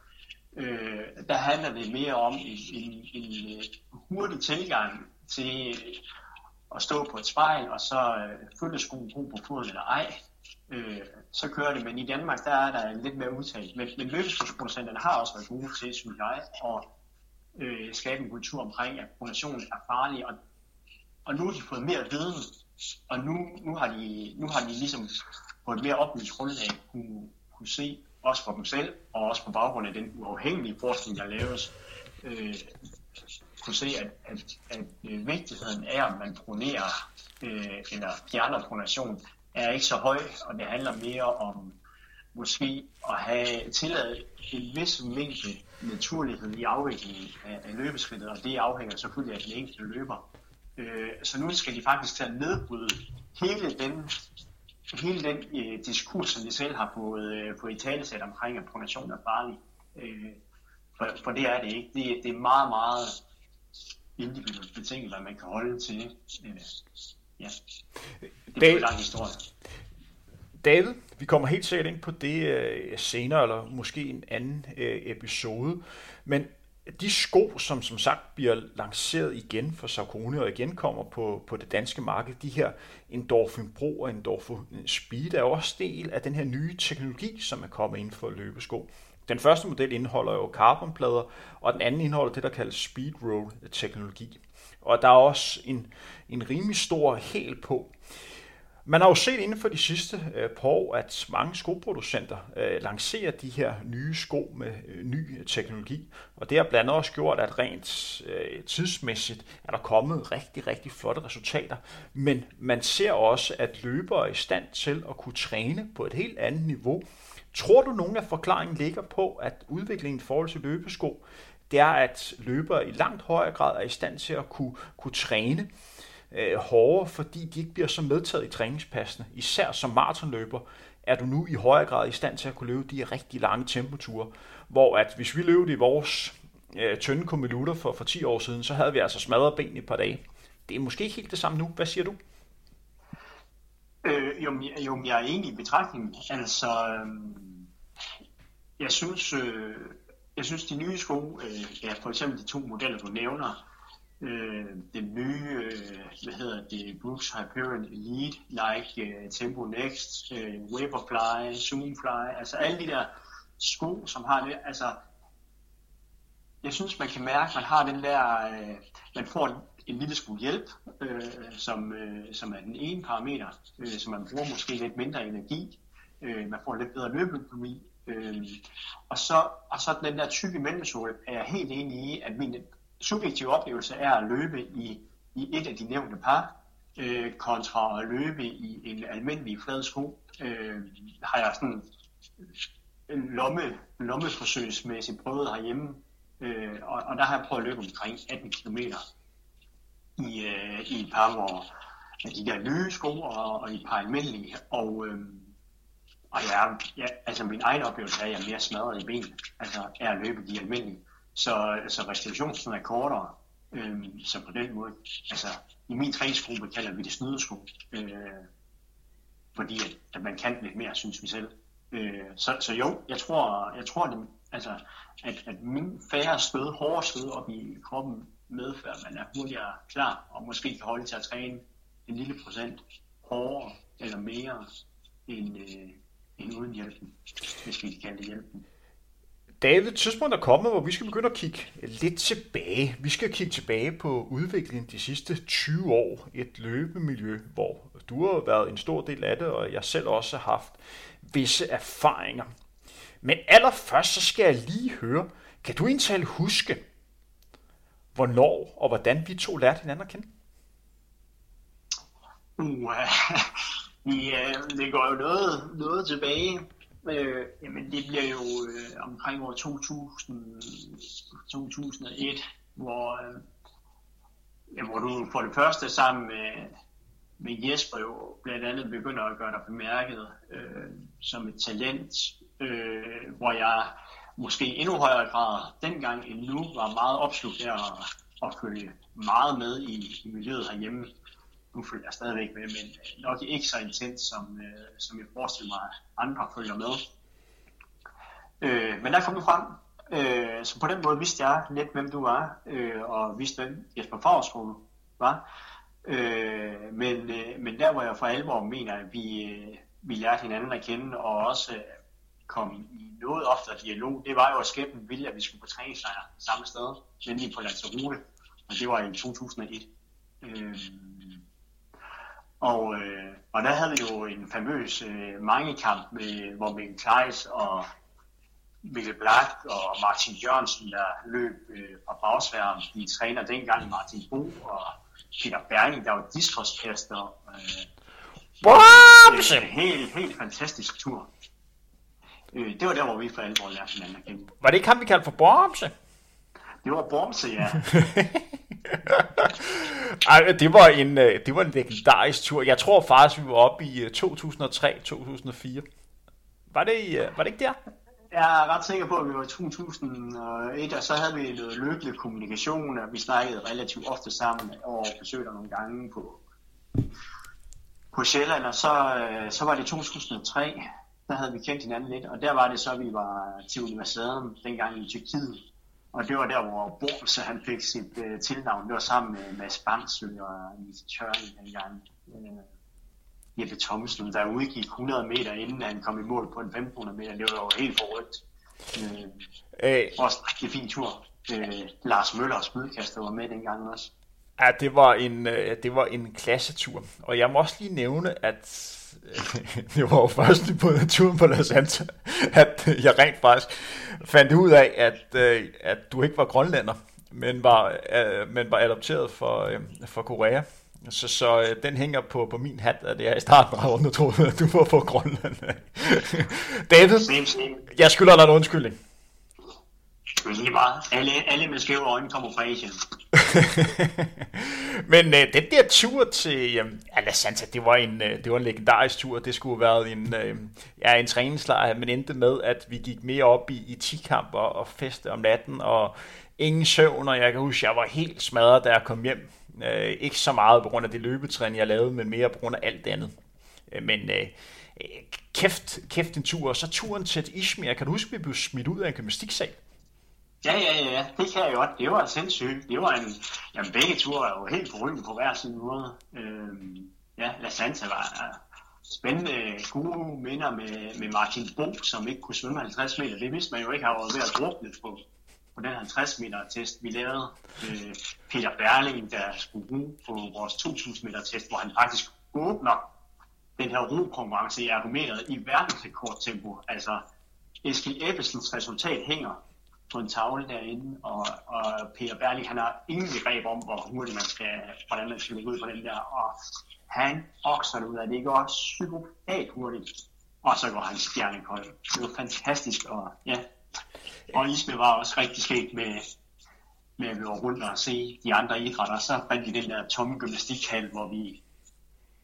Øh, der handler det mere om en, en, en øh, hurtig tilgang til at stå på et spejl, og så øh, følge skoen god på foden eller ej. Øh, så kører det, men i Danmark, der er der lidt mere udtalt. Men, men løbeskodsproducenterne har også været gode til, synes jeg, at øh, skabe en kultur omkring, at pronation er farlig, og, og nu har de fået mere viden, og nu, nu, har, de, nu har de ligesom på et mere oplyst grundlag kunne, kunne se, også for dem selv, og også på baggrund af den uafhængige forskning, der laves, øh, kunne se, at, at, at at vigtigheden af, at man pronerer øh, eller fjerner pronation, er ikke så høj, og det handler mere om måske at have tilladet en vis mængde naturlighed i afviklingen af, af løbeskridtet, og det afhænger selvfølgelig af den enkelte løber. Øh, så nu skal de faktisk til at nedbryde hele den hele den øh, diskurs, som vi selv har fået, øh, fået i talesæt omkring, at pronation er farlig. Øh, for, for det er det ikke. Det, det er meget, meget individuelt betinget, hvad man kan holde til. Øh, ja. Det er en lang historie. David, vi kommer helt sikkert ind på det øh, senere, eller måske en anden øh, episode. Men de sko, som som sagt bliver lanceret igen for Saucony og igen kommer på, på det danske marked, de her Endorphin Pro og Endorphin Speed, er også del af den her nye teknologi, som er kommet ind for løbesko. Den første model indeholder jo carbonplader, og den anden indeholder det, der kaldes Speed Roll teknologi. Og der er også en, en rimelig stor hæl på. Man har jo set inden for de sidste øh, par år, at mange skoproducenter øh, lancerer de her nye sko med øh, ny teknologi, og det har blandt andet også gjort, at rent øh, tidsmæssigt er der kommet rigtig, rigtig flotte resultater, men man ser også, at løbere er i stand til at kunne træne på et helt andet niveau. Tror du, nogen af forklaringen ligger på, at udviklingen i forhold til løbesko, det er, at løbere i langt højere grad er i stand til at kunne, kunne træne, øh, hårdere, fordi de ikke bliver så medtaget i træningspassene. Især som maratonløber er du nu i højere grad i stand til at kunne løbe de rigtig lange temperaturer, hvor at hvis vi løb i vores øh, tynde kommilutter for, for 10 år siden, så havde vi altså smadret ben i et par dage. Det er måske ikke helt det samme nu. Hvad siger du? Øh, jo, jo, jeg er egentlig i betragtningen. Altså, øh, jeg synes, øh, jeg synes de nye sko, øh, ja, for eksempel de to modeller, du nævner, øh, den nye, øh, hvad hedder det, Brooks Hyperion Elite, like øh, Tempo Next, øh, Vaporfly, Zoomfly, altså alle de der sko, som har det, altså jeg synes, man kan mærke, at man har den der, øh, man får en, en lille smule hjælp, øh, som, øh, som er den ene parameter, øh, så man bruger måske lidt mindre energi, øh, man får lidt bedre løbeøkonomi, øh, og, så, og så den der tykke menneskesål er jeg helt enig i, at min subjektive oplevelse er at løbe i, i et af de nævnte par, øh, kontra at løbe i en almindelig flad sko, øh, har jeg sådan en lomme, lommeforsøgsmæssigt prøvet herhjemme, øh, og, og der har jeg prøvet at løbe omkring 18 km i, øh, i et par, hvor de der nye sko og, og i et par almindelige, og, øh, og jeg, jeg, altså min egen oplevelse er, at jeg er mere smadret i benene, altså er at løbe de almindelige. Så, så restitutionstiden er kortere. Øhm, så på den måde, altså i min træningsgruppe kalder vi det snydesko, øh, fordi at, at man kan lidt mere, synes vi selv. Øh, så, så jo, jeg tror, jeg tror det, altså, at, at min færre stød, hårdere stød op i kroppen medfører, at man er hurtigere klar, og måske kan holde til at træne en lille procent hårdere eller mere end, øh, uden hjælpen, hvis vi kan kalde det hjælpen. David, tidspunkt er kommet, hvor vi skal begynde at kigge lidt tilbage. Vi skal kigge tilbage på udviklingen de sidste 20 år. Et løbemiljø, hvor du har været en stor del af det, og jeg selv også har haft visse erfaringer. Men allerførst så skal jeg lige høre, kan du egentlig huske, hvornår og hvordan vi to lærte hinanden at kende? Uh, ja, øh, det går jo noget, noget tilbage. Øh, jamen det bliver jo øh, omkring år 2000, 2001, hvor, øh, ja, hvor du for det første sammen med, med Jesper jo blandt andet begynder at gøre dig bemærket øh, som et talent, øh, hvor jeg måske i endnu højere grad dengang end nu var meget opslugt af at, at følge meget med i, i miljøet herhjemme. Nu følger jeg stadigvæk med, men øh, nok ikke så intens, som, øh, som jeg forestiller mig, andre følger med. Øh, men der kom du frem, øh, så på den måde vidste jeg lidt, hvem du var, øh, og vidste, hvem Jesper Favrskole var. Øh, men, øh, men der, hvor jeg for alvor mener, at vi, øh, vi lærte hinanden at kende, og også øh, kom i noget oftere dialog, det var jo, at skæbnen ville, at vi skulle på træningslejr samme sted, nemlig på Lanzarote, og det var i 2001. Øh, og, øh, og der havde vi jo en famøs øh, mangekamp, med, hvor Mikkel Kleis og Mikkel Black og Martin Jørgensen, der løb øh, fra bagsværen. De træner dengang Martin Bo og Peter Berling, der var diskoskaster. Øh, Bromse! En helt, helt fantastisk tur. Øh, det var der, hvor vi for alvor lærte hinanden at kende. Var det ikke ham, vi kaldte for Bromse? Det var Bromse, ja. Ej, det var en øh, det var en legendarisk tur. Jeg tror faktisk, vi var oppe i øh, 2003-2004. Var det, i, øh, var det ikke der? Jeg er ret sikker på, at vi var i 2001, og så havde vi noget løbende kommunikation, og vi snakkede relativt ofte sammen og besøgte nogle gange på, på Sjælland, og så, så var det 2003, der havde vi kendt hinanden lidt, og der var det så, vi var til universiaden dengang i Tyrkiet, og det var der, hvor Bormse han fik sit uh, tilnavn. Det var sammen med Mads Bangsø og Lise Tørring dengang. Uh, Jeppe Thomsen, der udgik 100 meter, inden han kom i mål på en 1500 meter. Det var jo helt forrygt. Uh, øh. Også en rigtig fin tur. Uh, Lars Møller og Spydkaster var med dengang også. Ja, det var en, det var en klassetur. Og jeg må også lige nævne, at det var jo først på turen på Los Angeles, at jeg rent faktisk fandt ud af, at, øh, at du ikke var grønlænder, men var, øh, men var adopteret for, øh, for Korea. Så, så den hænger på, på min hat, at jeg i starten var rundt troede, at du var fra Grønland. David, jeg skylder dig en undskyldning. Det er meget. Alle, alle med skæve øjne kommer fra Asien. Men øh, den der tur til øh, Santa, det var, en, øh, det var en legendarisk tur. Det skulle have været en, øh, ja, en træningslejr, men endte med, at vi gik mere op i, i 10-kamp og, og feste om natten, og ingen søvn, og jeg kan huske, jeg var helt smadret, da jeg kom hjem. Øh, ikke så meget på grund af det løbetræning, jeg lavede, men mere på grund af alt andet. Øh, men øh, øh kæft, kæft en tur. Og så turen til Ishmir. Kan du huske, at vi blev smidt ud af en gymnastiksal? Ja, ja, ja, det kan jeg godt. Det var sindssygt. Det var en, jamen begge ture er jo helt forrygende på hver sin måde. Øhm, ja, La Santa var uh, spændende, gode minder med, med Martin Bo, som ikke kunne svømme 50 meter. Det vidste man jo ikke har været ved at drukne på, på den 50 meter test, vi lavede. Øh, Peter Berling, der skulle bruge på vores 2000 meter test, hvor han faktisk åbner den her rokonkurrence i ergometeret i verdensrekordtempo. Altså, Eskild Ebbesens resultat hænger på en tavle derinde, og, og Peter Berling, han har ingen begreb om, hvor hurtigt man skal, hvordan man skal lægge ud på den der, og han okser det ud af, det går psykopat hurtigt, og så går han stjernekold. Det var fantastisk, og ja, og Isme var også rigtig skægt med, med at løbe rundt og se de andre idrætter, så fandt vi den der tomme gymnastikhal, hvor vi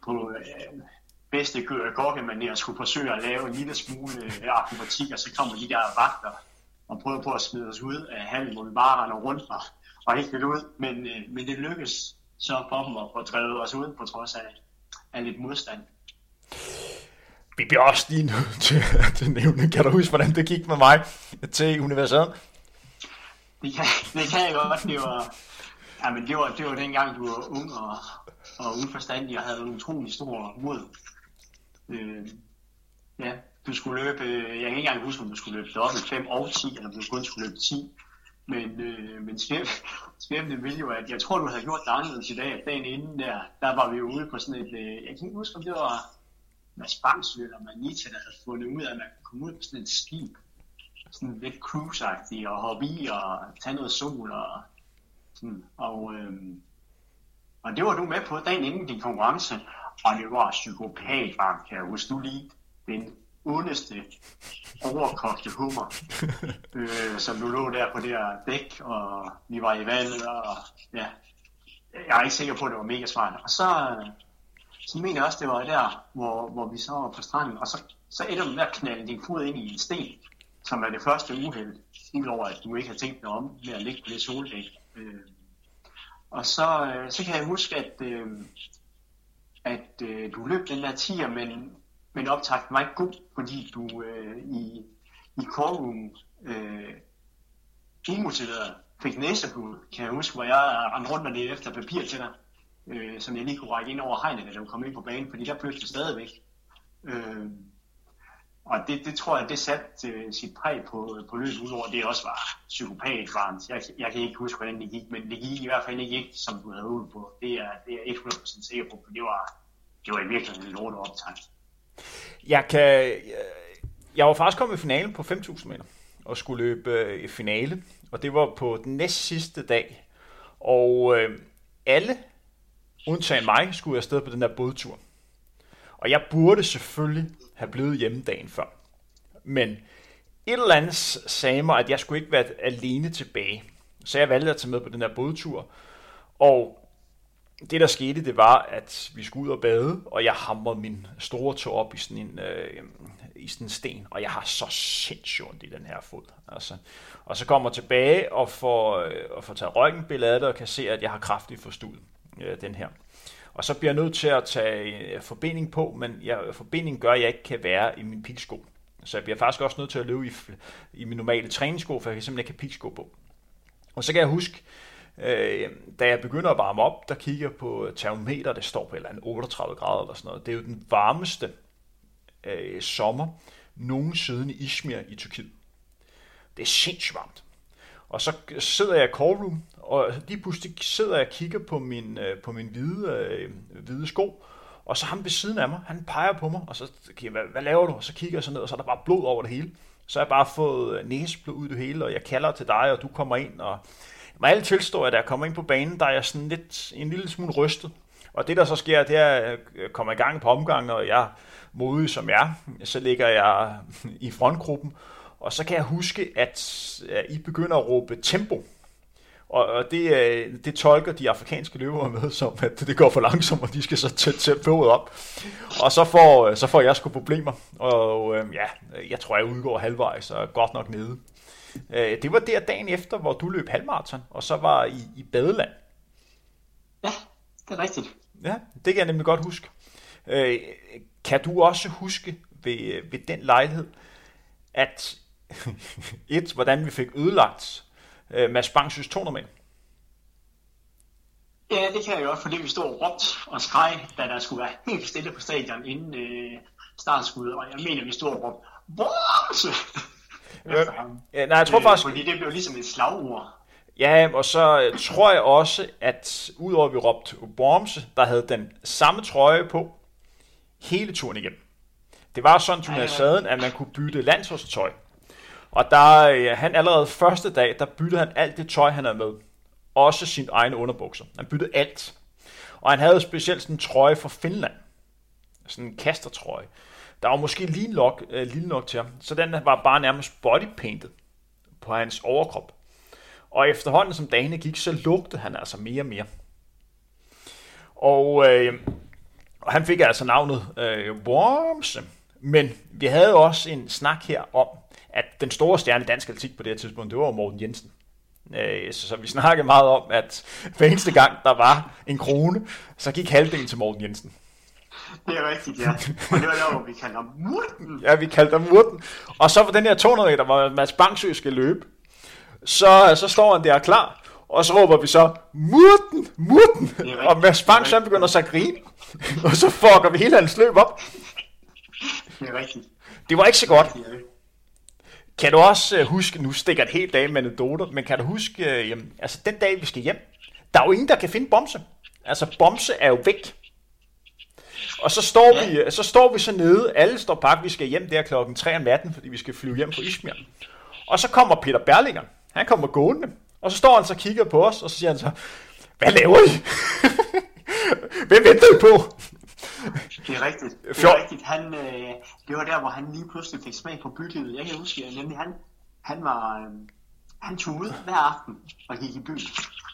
på øh, bedste gorkemanér skulle forsøge at lave en lille smule øh, akrobatik, og så kommer de der vagter og prøvede på at smide os ud af hallen, hvor vi bare render rundt og, og ikke vil ud. Men, øh, men det lykkedes så for dem at få drevet os ud på trods af, af lidt modstand. Vi bliver også lige nødt til at nævne, kan du huske, hvordan det gik med mig til universitetet? Det kan, det kan jeg godt. Det var, ja, men det var, det var dengang, du var ung og, og uforstandig og havde en utrolig stor mod. Øh, ja, du skulle løbe, øh, jeg kan ikke engang huske, om du skulle løbe dobbelt 5 og 10, eller om du kun skulle løbe 10. Men, øh, men skæbne ville jo, at jeg tror, du havde gjort det anderledes i dag, at dagen inden der, der var vi ude på sådan et, øh, jeg kan ikke huske, om det var Mads Bangsø eller Manita, der havde fundet ud af, at man kunne komme ud på sådan et skib, sådan lidt cruise og hoppe i og tage noget sol og sådan, og, øh, og det var du med på dagen inden din konkurrence, og det var psykopat kan jeg huske. Du lige den ondeste overkogte hummer, øh, som nu lå der på det her dæk, og vi var i vandet, og ja, jeg er ikke sikker på, at det var mega smart. Og så, så mener jeg også, det var der, hvor, hvor vi så var på stranden, og så, så ender du med at knalde din fod ind i en sten, som er det første uheld, udover at du ikke har tænkt dig om med at ligge på det soldæk. Øh, og så, øh, så kan jeg huske, at, øh, at øh, du løb den der tiger, men, men optakten var ikke god, fordi du øh, i, i callroom øh, umotiveret fik næseblod, kan jeg huske, hvor jeg rendte rundt med det efter papir til dig, øh, som jeg lige kunne række ind over hegnet, da du kom ind på banen, fordi der flød det stadigvæk. Øh, og det, det tror jeg, det satte øh, sit præg på, på løbet, udover det også var psykopatvarmt. Jeg, jeg kan ikke huske, hvordan det gik, men det gik i hvert fald ikke, som du havde øvet på. Det er, det er 100% sikker på, for det var, det var i virkeligheden en lort optakt. Jeg kan... Øh, jeg var faktisk kommet i finalen på 5.000 meter og skulle løbe øh, i finale, og det var på den næst sidste dag. Og øh, alle, undtagen mig, skulle afsted på den der bådtur. Og jeg burde selvfølgelig have blevet hjemme dagen før. Men et eller andet sagde mig, at jeg skulle ikke være alene tilbage. Så jeg valgte at tage med på den der bådtur. Og det der skete, det var, at vi skulle ud og bade, og jeg hamrede min store tog op i sådan en, øh, i sådan en sten, og jeg har så sindssygt ondt i den her fod. Altså. Og så kommer jeg tilbage og får, øh, og får taget røntgenbillede af det, og kan se, at jeg har kraftigt forstuet øh, den her. Og så bliver jeg nødt til at tage øh, forbinding på, men jeg, forbinding gør, at jeg ikke kan være i min pilsko. Så jeg bliver faktisk også nødt til at løbe i, i min normale træningssko, for jeg kan simpelthen ikke have pilsko på. Og så kan jeg huske, øh, da jeg begynder at varme op, der kigger jeg på termometer, det står på et eller andet 38 grader eller sådan noget. Det er jo den varmeste øh, sommer nogensinde i Izmir i Tyrkiet. Det er sindssygt varmt. Og så sidder jeg i callroom, og lige pludselig sidder jeg og kigger på min, øh, på min hvide, øh, hvide sko, og så ham ved siden af mig, han peger på mig, og så kigger hvad, hvad laver du? Og så kigger jeg så ned, og så er der bare blod over det hele. Så har jeg bare fået øh, næseblod ud det hele, og jeg kalder til dig, og du kommer ind, og jeg må alle tilstå, at da jeg kommer ind på banen, der er jeg sådan lidt, en lille smule rystet. Og det, der så sker, det er, at jeg kommer i gang på omgangen, og jeg modig som jeg så ligger jeg i frontgruppen, og så kan jeg huske, at I begynder at råbe tempo. Og det, øh, det tolker de afrikanske løbere med som, at det går for langsomt, og de skal så tæt tempoet op. Og så får, øh, så får jeg sgu problemer. Og øh, ja, jeg tror, jeg udgår halvvejs og godt nok nede. Øh, det var der dagen efter, hvor du løb halvmarathon, og så var I i Badeland. Ja, det er rigtigt. Ja, det kan jeg nemlig godt huske. Kan du også huske ved, ved den lejlighed, at et, hvordan vi fik ødelagt uh, Mads Bangsys 200 meter. Ja, det kan jeg jo også, fordi vi stod og råbte og skreg, da der skulle være helt stille på stadion inden øh, startskuddet, og jeg mener, vi stod og råbte, Borse! Ja, nej, jeg tror øh, faktisk... Fordi det blev ligesom et slagord. Ja, og så øh, tror jeg også, at udover at vi råbte Bormse, der havde den samme trøje på hele turen igennem. Det var sådan, Jonas Saden, at man kunne bytte landsholdstøj. Og der, øh, han allerede første dag, der byttede han alt det tøj, han havde med. Også sin egne underbukser. Han byttede alt. Og han havde specielt sådan en trøje fra Finland. Sådan en kastertrøje. Der var måske lige nok, øh, lille nok til ham. Så den var bare nærmest bodypainted på hans overkrop. Og efterhånden som dagene gik, så lugtede han altså mere og mere. Og, øh, og han fik altså navnet øh, Worms. Men vi havde også en snak her om, at den store stjerne i dansk atletik på det her tidspunkt, det var Morten Jensen. Øh, så, så vi snakkede meget om, at hver eneste gang, der var en krone, så gik halvdelen til Morten Jensen. Det er rigtigt, ja. Og det var der, hvor vi kaldte ham Murten. Ja, vi kaldte ham Murten. Og så for den her 200 meter, hvor Mads Bangsø skal løbe, så, så står han der klar, og så råber vi så, Murten, Murten, og Mads Bangsø begynder så at grine, og så fucker vi hele hans løb op. Det er rigtigt. Det var ikke så godt. Kan du også uh, huske, nu stikker det helt af med anekdoter, men kan du huske, uh, jamen, altså den dag vi skal hjem, der er jo ingen, der kan finde Bomse. Altså Bomse er jo væk. Og så står, ja. vi, så står vi så nede, alle står pakket, vi skal hjem der klokken 3 om natten, fordi vi skal flyve hjem fra Ismir. Og så kommer Peter Berlinger, han kommer gående, og så står han så og kigger på os, og så siger han så, hvad laver I? Hvem venter I på? Det er rigtigt. Det er rigtigt. Han, øh, det var der, hvor han lige pludselig fik smag på bylivet. Jeg kan huske, at nemlig han, han var... Øh, han tog ud hver aften og gik i byen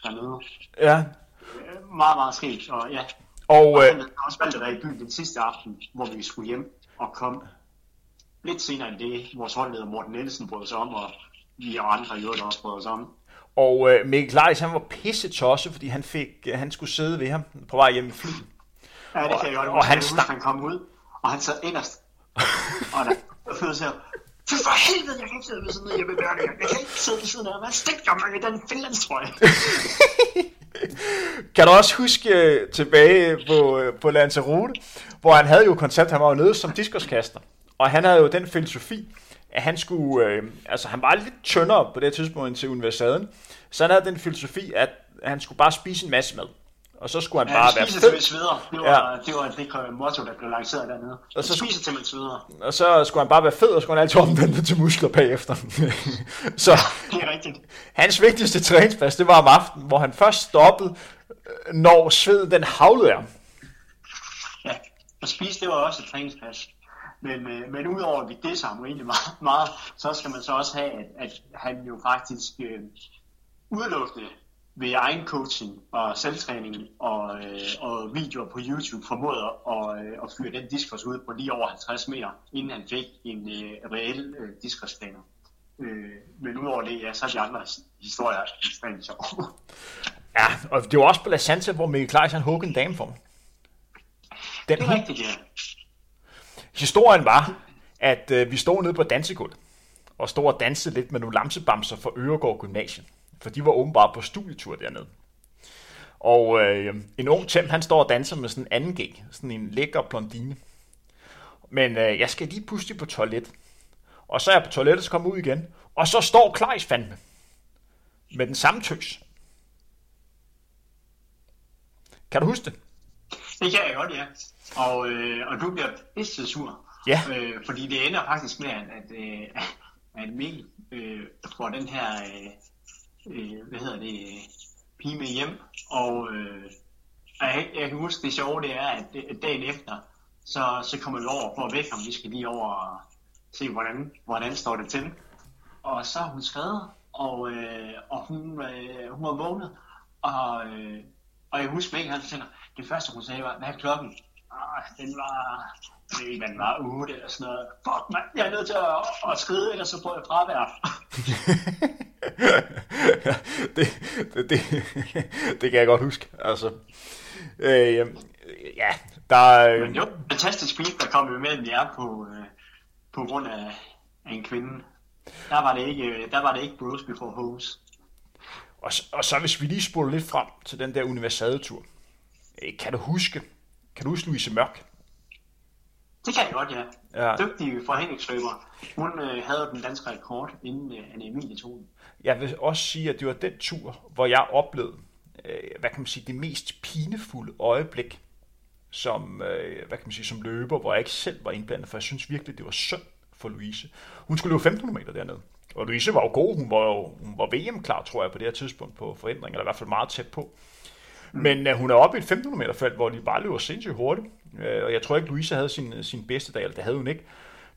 dernede. Ja. Øh, meget, meget skægt, og ja. Og, Og øh, han havde også valgt at være i byen den sidste aften, hvor vi skulle hjem og kom lidt senere end det, vores holdleder Morten Nielsen brød sig om, og vi og andre i øvrigt også brød os om. og øh, Mikkel Leis, han var pisse tosse, fordi han, fik, øh, han skulle sidde ved ham på vej hjem i flyet. Ja, det kan jeg godt Og- og han stak- han kom ud, og han sad inderst. og der følte sig, Fy for helvede, jeg kan ikke sidde ved siden af Jeppe Berninger. Jeg kan ikke sidde ved siden af ham. Stinker mig i den finlandstrøje. Kan du også huske øh, tilbage på, øh, på Lanzarote, hvor han havde jo koncept, han var jo nede som diskoskaster, og han havde jo den filosofi, at han skulle, øh, altså han var lidt tyndere på det tidspunkt end til universaden, så han havde den filosofi, at han skulle bare spise en masse mad, og så skulle han Ja, bare være spiser til fed, sveder. Det var, ja. det var det motto, der blev lanceret dernede. Og så spiser til man sveder. og så skulle han bare være fed, og så skulle han altid omvende til muskler bagefter. så Det er rigtigt. hans vigtigste træningspas, det var om aftenen, hvor han først stoppede, øh, når sveden den havlede ham. Ja, og spise, det var også et træningspas. Men, øh, men udover at vi disser ham rimelig meget, meget, så skal man så også have, at, at han jo faktisk øh, udelukkende ved egen coaching og selvtræning og, øh, og videoer på YouTube formåede at, øh, at fyre den diskos ud på lige over 50 meter, inden han fik en øh, reel øh, diskospænder. Øh, men udover det, ja, så er de andre historier ekstremt sjove. Ja, og det var også på La Santa, hvor Mikkel Kleis han huggede en dame for mig. Den, Det er rigtigt, ja. historien var, at øh, vi stod nede på dansegulvet, og stod og dansede lidt med nogle lamsebamser fra Øregård Gymnasium. For de var åbenbart på studietur dernede. Og øh, en ung temp, han står og danser med sådan en anden gæg, sådan en lækker blondine. Men øh, jeg skal lige pludselig på toilet. Og så er jeg på toilettet, så kommer ud igen. Og så står Kleis fandme. Med den samme tøs. Kan du huske det? Det kan jeg godt, ja. Og, øh, og du bliver pisse sur. Ja. Øh, fordi det ender faktisk med, at, at, øh, at Mikkel øh, får den her, øh, øh, hvad hedder det, pige med hjem. Og øh, jeg, jeg kan huske, det sjove det er, at, at dagen efter, så, så kommer vi over for at vække ham. Vi skal lige over og se, hvordan, hvordan står det til. Og så har hun skrevet, og, øh, og hun, øh, hun var vågnet. Og, øh, og jeg husker ikke, han fortæller, det første hun sagde var, hvad er klokken? Ah, den var, jeg ved ikke, hvad den var, 8 eller sådan noget. Fuck, man, jeg er nødt til at, at skride, ellers så får jeg fravær. det, det, det, det kan jeg godt huske. Altså, øh, ja, der er... Men det var fantastisk beat, der kom imellem jer på, øh, på grund af, af en kvinde. Der var det ikke, øh, der var det ikke Bruce before Hose. Og, og så hvis vi lige spoler lidt frem til den der universadetur. Øh, Kan du huske, kan du huske Louise Mørk? Det kan jeg godt, ja. Ja. ja. Dygtig forhængningsløber. Hun øh, havde den danske rekord, inden øh, Anne Emilie tog den. Jeg vil også sige, at det var den tur, hvor jeg oplevede, øh, hvad kan man sige, det mest pinefulde øjeblik, som, øh, hvad kan man sige, som løber, hvor jeg ikke selv var indblandet, for jeg synes virkelig, det var synd for Louise. Hun skulle løbe 15 meter dernede. Og Louise var jo god, hun var jo hun var VM-klar, tror jeg, på det her tidspunkt på forhindring, eller i hvert fald meget tæt på. Men uh, hun er oppe i et 1500 meter felt, hvor de bare løber sindssygt hurtigt. Uh, og jeg tror ikke, Louise havde sin, sin bedste dag, eller det havde hun ikke.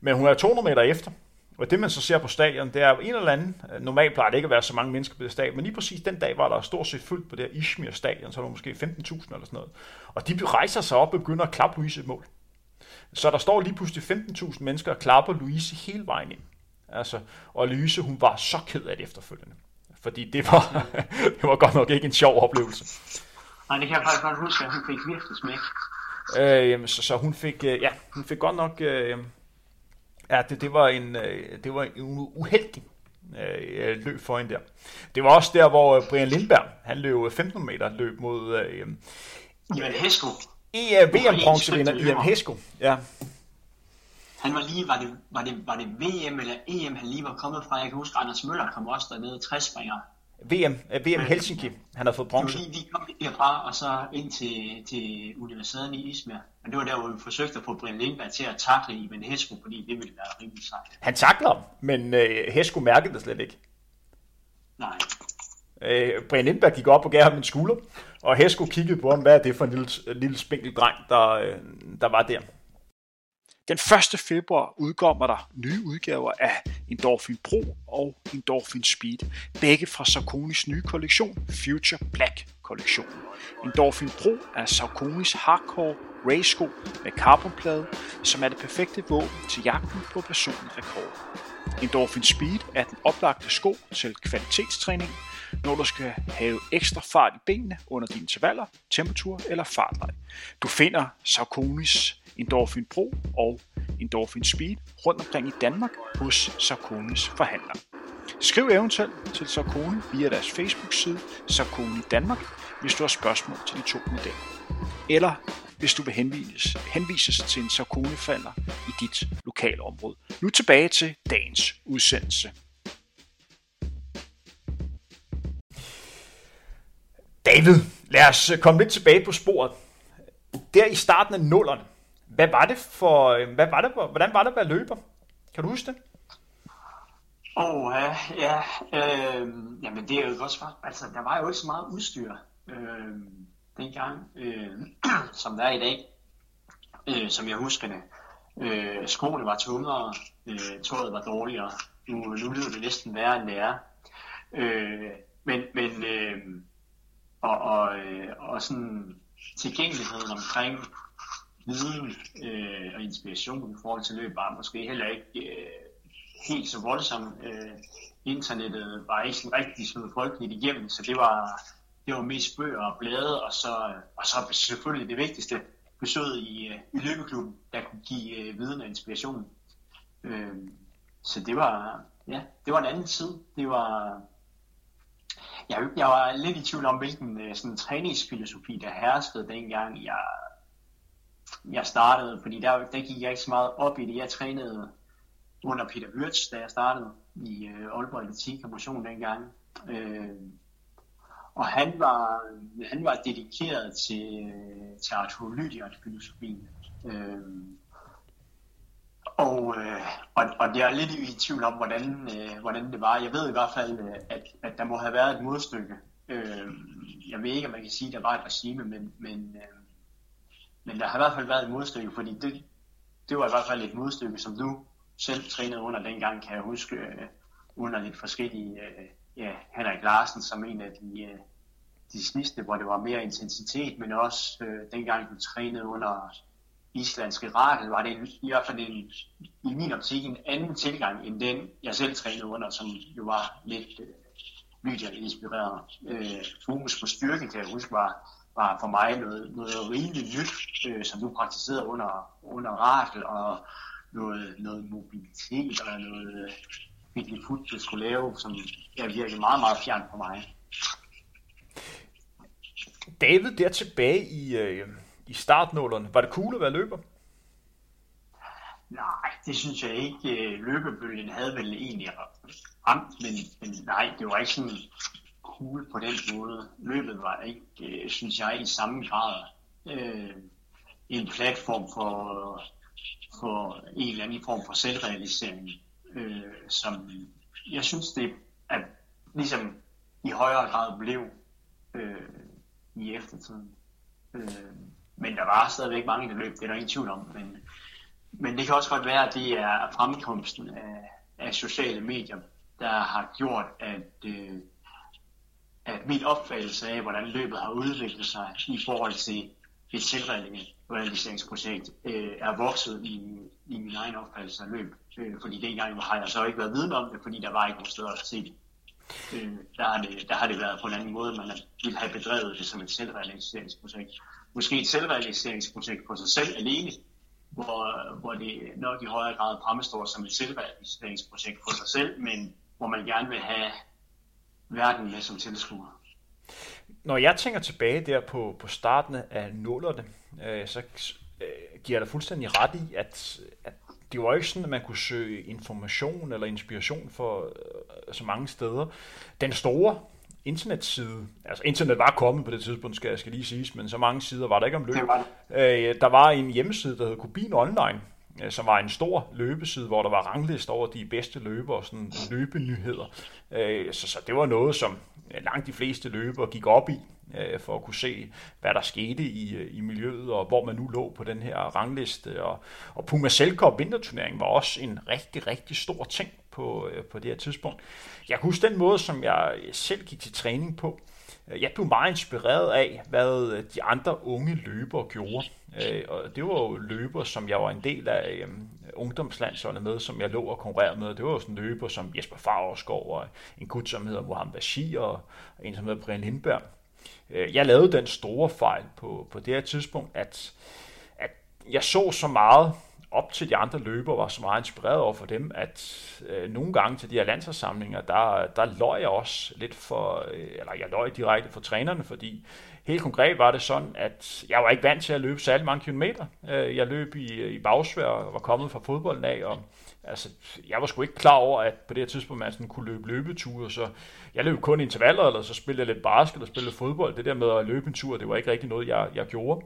Men hun er 200 meter efter. Og det man så ser på stadion, det er en eller anden, øh, normalt plejer det ikke at være så mange mennesker på det stadion, men lige præcis den dag var der stort set fyldt på det her Ishmir stadion, så var der måske 15.000 eller sådan noget. Og de rejser sig op og begynder at klappe Louise et mål. Så der står lige pludselig 15.000 mennesker og klapper Louise hele vejen ind. Altså, og Louise, hun var så ked af det efterfølgende. Fordi det var, det var godt nok ikke en sjov oplevelse. Nej, det kan jeg faktisk godt huske, at hun fik virkelig smæk. Øh, så, så hun fik, øh, ja, hun fik godt nok, øh, ja, det, det var en, øh, det var en uheldig øh, løb for hende der. Det var også der, hvor øh, Brian Lindberg, han løb 15 meter løb mod øh, Ivan Hesko, i uh, VM-bronzevinder Ian Hesko. Ja, han var lige, var det, var, det, var det VM eller EM, han lige var kommet fra? Jeg kan huske, Anders Møller kom også dernede, 60 springer. VM, øh, VM Helsinki, han har fået Det var bronze. lige, vi kom derfra, og så ind til, til universiteten i Ismir. Men det var der, hvor vi forsøgte at få Brian Lindberg til at takle Ivan Hesko, fordi det ville være rimelig sejt. Han takler ham, men øh, Hesko mærkede det slet ikke. Nej. Øh, Brian Lindberg gik op og gav ham en skulder, Og Hesko kiggede på ham, hvad er det for en lille, lille spinkel dreng, der, øh, der var der. Den 1. februar udkommer der nye udgaver af Endorphin Pro og Endorphin Speed, begge fra Sarkonis nye kollektion, Future Black kollektionen. Endorphin Pro er Sarkonis hardcore race-sko med carbonplade, som er det perfekte våben til jagten på personlig rekord. Endorphin Speed er den oplagte sko til kvalitetstræning, når du skal have ekstra fart i benene under dine intervaller, temperatur eller fartleg. Du finder Sauconis Endorphin Pro og Endorphin Speed rundt omkring i Danmark hos Sarkonis forhandler. Skriv eventuelt til Sarkoni via deres Facebook-side Sarkoni Danmark, hvis du har spørgsmål til de to modeller. Eller hvis du vil henvises, henvises til en Saucony-forhandler i dit lokale område. Nu tilbage til dagens udsendelse. David, lad os komme lidt tilbage på sporet. Der i starten af nullerne, hvad var det for, øh, hvad var det, hvordan var det at være løber? Kan du huske det? Åh, oh, ja, ja øh, jamen det er jo et godt svar. Altså, der var jo ikke så meget udstyr øh, dengang, øh, som der er i dag, øh, som jeg husker det. Øh, skoene var tungere, øh, tøjet var dårligere. Nu, nu lyder det næsten værre, end det er. Øh, men, men øh, og, og, øh, og sådan tilgængeligheden omkring viden øh, og inspiration i forhold til løb var måske heller ikke øh, helt så voldsom. Øh, internettet var ikke sådan rigtig sådan folkeligt igennem, så det var, det var mest bøger og blade, og så, og så selvfølgelig det vigtigste, besøg i, øh, i løbeklubben, der kunne give øh, viden og inspiration. Øh, så det var, ja, det var en anden tid. Det var, jeg, jeg var lidt i tvivl om, hvilken øh, sådan, træningsfilosofi, der herskede dengang jeg, jeg startede, fordi der, der gik jeg ikke så meget op i det. Jeg trænede under Peter Wirtz, da jeg startede i øh, Aalborg Atletik og Motion dengang. Øh, og han var, han var dedikeret til, øh, til Arthur Lydiard filosofien. Øh, og, øh, og, og jeg er lidt i tvivl om, hvordan, øh, hvordan det var. Jeg ved i hvert fald, øh, at, at der må have været et modstykke. Øh, jeg ved ikke, om man kan sige, at der var et regime, men, men, øh, men der har i hvert fald været et modstykke, fordi det, det var i hvert fald et modstykke, som du selv trænede under dengang, kan jeg huske, øh, under lidt forskellige, øh, ja, Henrik Larsen som en af de, øh, de sidste, hvor det var mere intensitet, men også øh, dengang du trænede under islandske rakel, var det en, i hvert fald en, i min optik en anden tilgang, end den jeg selv trænede under, som jo var lidt øh, lydigt inspireret. Øh, fokus på styrke, kan jeg huske, var, var for mig noget, noget rimelig nyt, øh, som du praktiserede under, under rakel, og noget, noget mobilitet og noget virkelig fut, du skulle lave, som er virkelig meget, meget fjern for mig. David, der tilbage i, øh, i startnålerne, var det cool at være løber? Nej, det synes jeg ikke. Løbebølgen havde vel egentlig ramt, men, men nej, det var ikke sådan cool på den måde. Løbet var ikke, øh, synes jeg, i samme grad øh, en platform for, for en eller anden form for selvrealisering, øh, som jeg synes, det er ligesom i højere grad blev øh, i eftertiden. Øh, men der var stadigvæk mange, der løb, det er der ingen tvivl om. Men, men det kan også godt være, at det er fremkomsten af, af sociale medier, der har gjort, at, øh, at min opfattelse af, hvordan løbet har udviklet sig i forhold til et selvrealiseringsprojekt, øh, er vokset i, i min egen opfattelse af løb. Øh, fordi dengang har jeg så ikke været viden om det, fordi der var ikke nogen steder at se det. Øh, der, har det, der har det været på en anden måde, man ville have bedrevet det som et selvrealiseringsprojekt. Måske et selvrealiseringsprojekt på sig selv alene, hvor, hvor det nok i højere grad fremstår som et selvrealiseringsprojekt på sig selv, men hvor man gerne vil have verden med som tilskuer. Når jeg tænker tilbage der på, på starten af nullerne, øh, så øh, giver jeg dig fuldstændig ret i, at, at det var ikke sådan, at man kunne søge information eller inspiration for øh, så mange steder. Den store internetside, altså internet var kommet på det tidspunkt, skal, skal lige siges, men så mange sider var der ikke om løb. Øh, der var en hjemmeside, der hed Kubin Online, Øh, som var en stor løbeside, hvor der var ranglister over de bedste løbere og sådan løbenyheder. Øh, så, så det var noget, som langt de fleste løbere gik op i. Øh, for at kunne se, hvad der skete i, i miljøet, og hvor man nu lå på den her rangliste. Og, og Puma Selkop vinterturnering var også en rigtig, rigtig stor ting på, på det her tidspunkt. Jeg kan huske den måde, som jeg selv gik til træning på. Jeg blev meget inspireret af, hvad øh, de andre unge løbere gjorde. Øh, og det var jo løbere, som jeg var en del af øhm, ungdomslandsholdet med, som jeg lå og konkurrerede med. Det var jo sådan løber som Jesper Favreskov og en gut, som hedder Mohamed Bashir og en, som hedder Brian Lindberg. Øh, jeg lavede den store fejl på, på det her tidspunkt, at, at jeg så så meget op til de andre løbere, var så meget inspireret over for dem, at øh, nogle gange til de her landsholdssamlinger, der, der løg jeg også lidt for, øh, eller jeg løg direkte for trænerne, fordi helt konkret var det sådan, at jeg var ikke vant til at løbe særlig mange kilometer. Øh, jeg løb i, øh, i bagsvær og var kommet fra fodbolden af, og altså, jeg var sgu ikke klar over, at på det her tidspunkt man sådan kunne løbe løbeture, så jeg løb kun intervaller, eller så spillede jeg lidt basket eller spillede fodbold. Det der med at løbe en tur, det var ikke rigtig noget, jeg, jeg gjorde.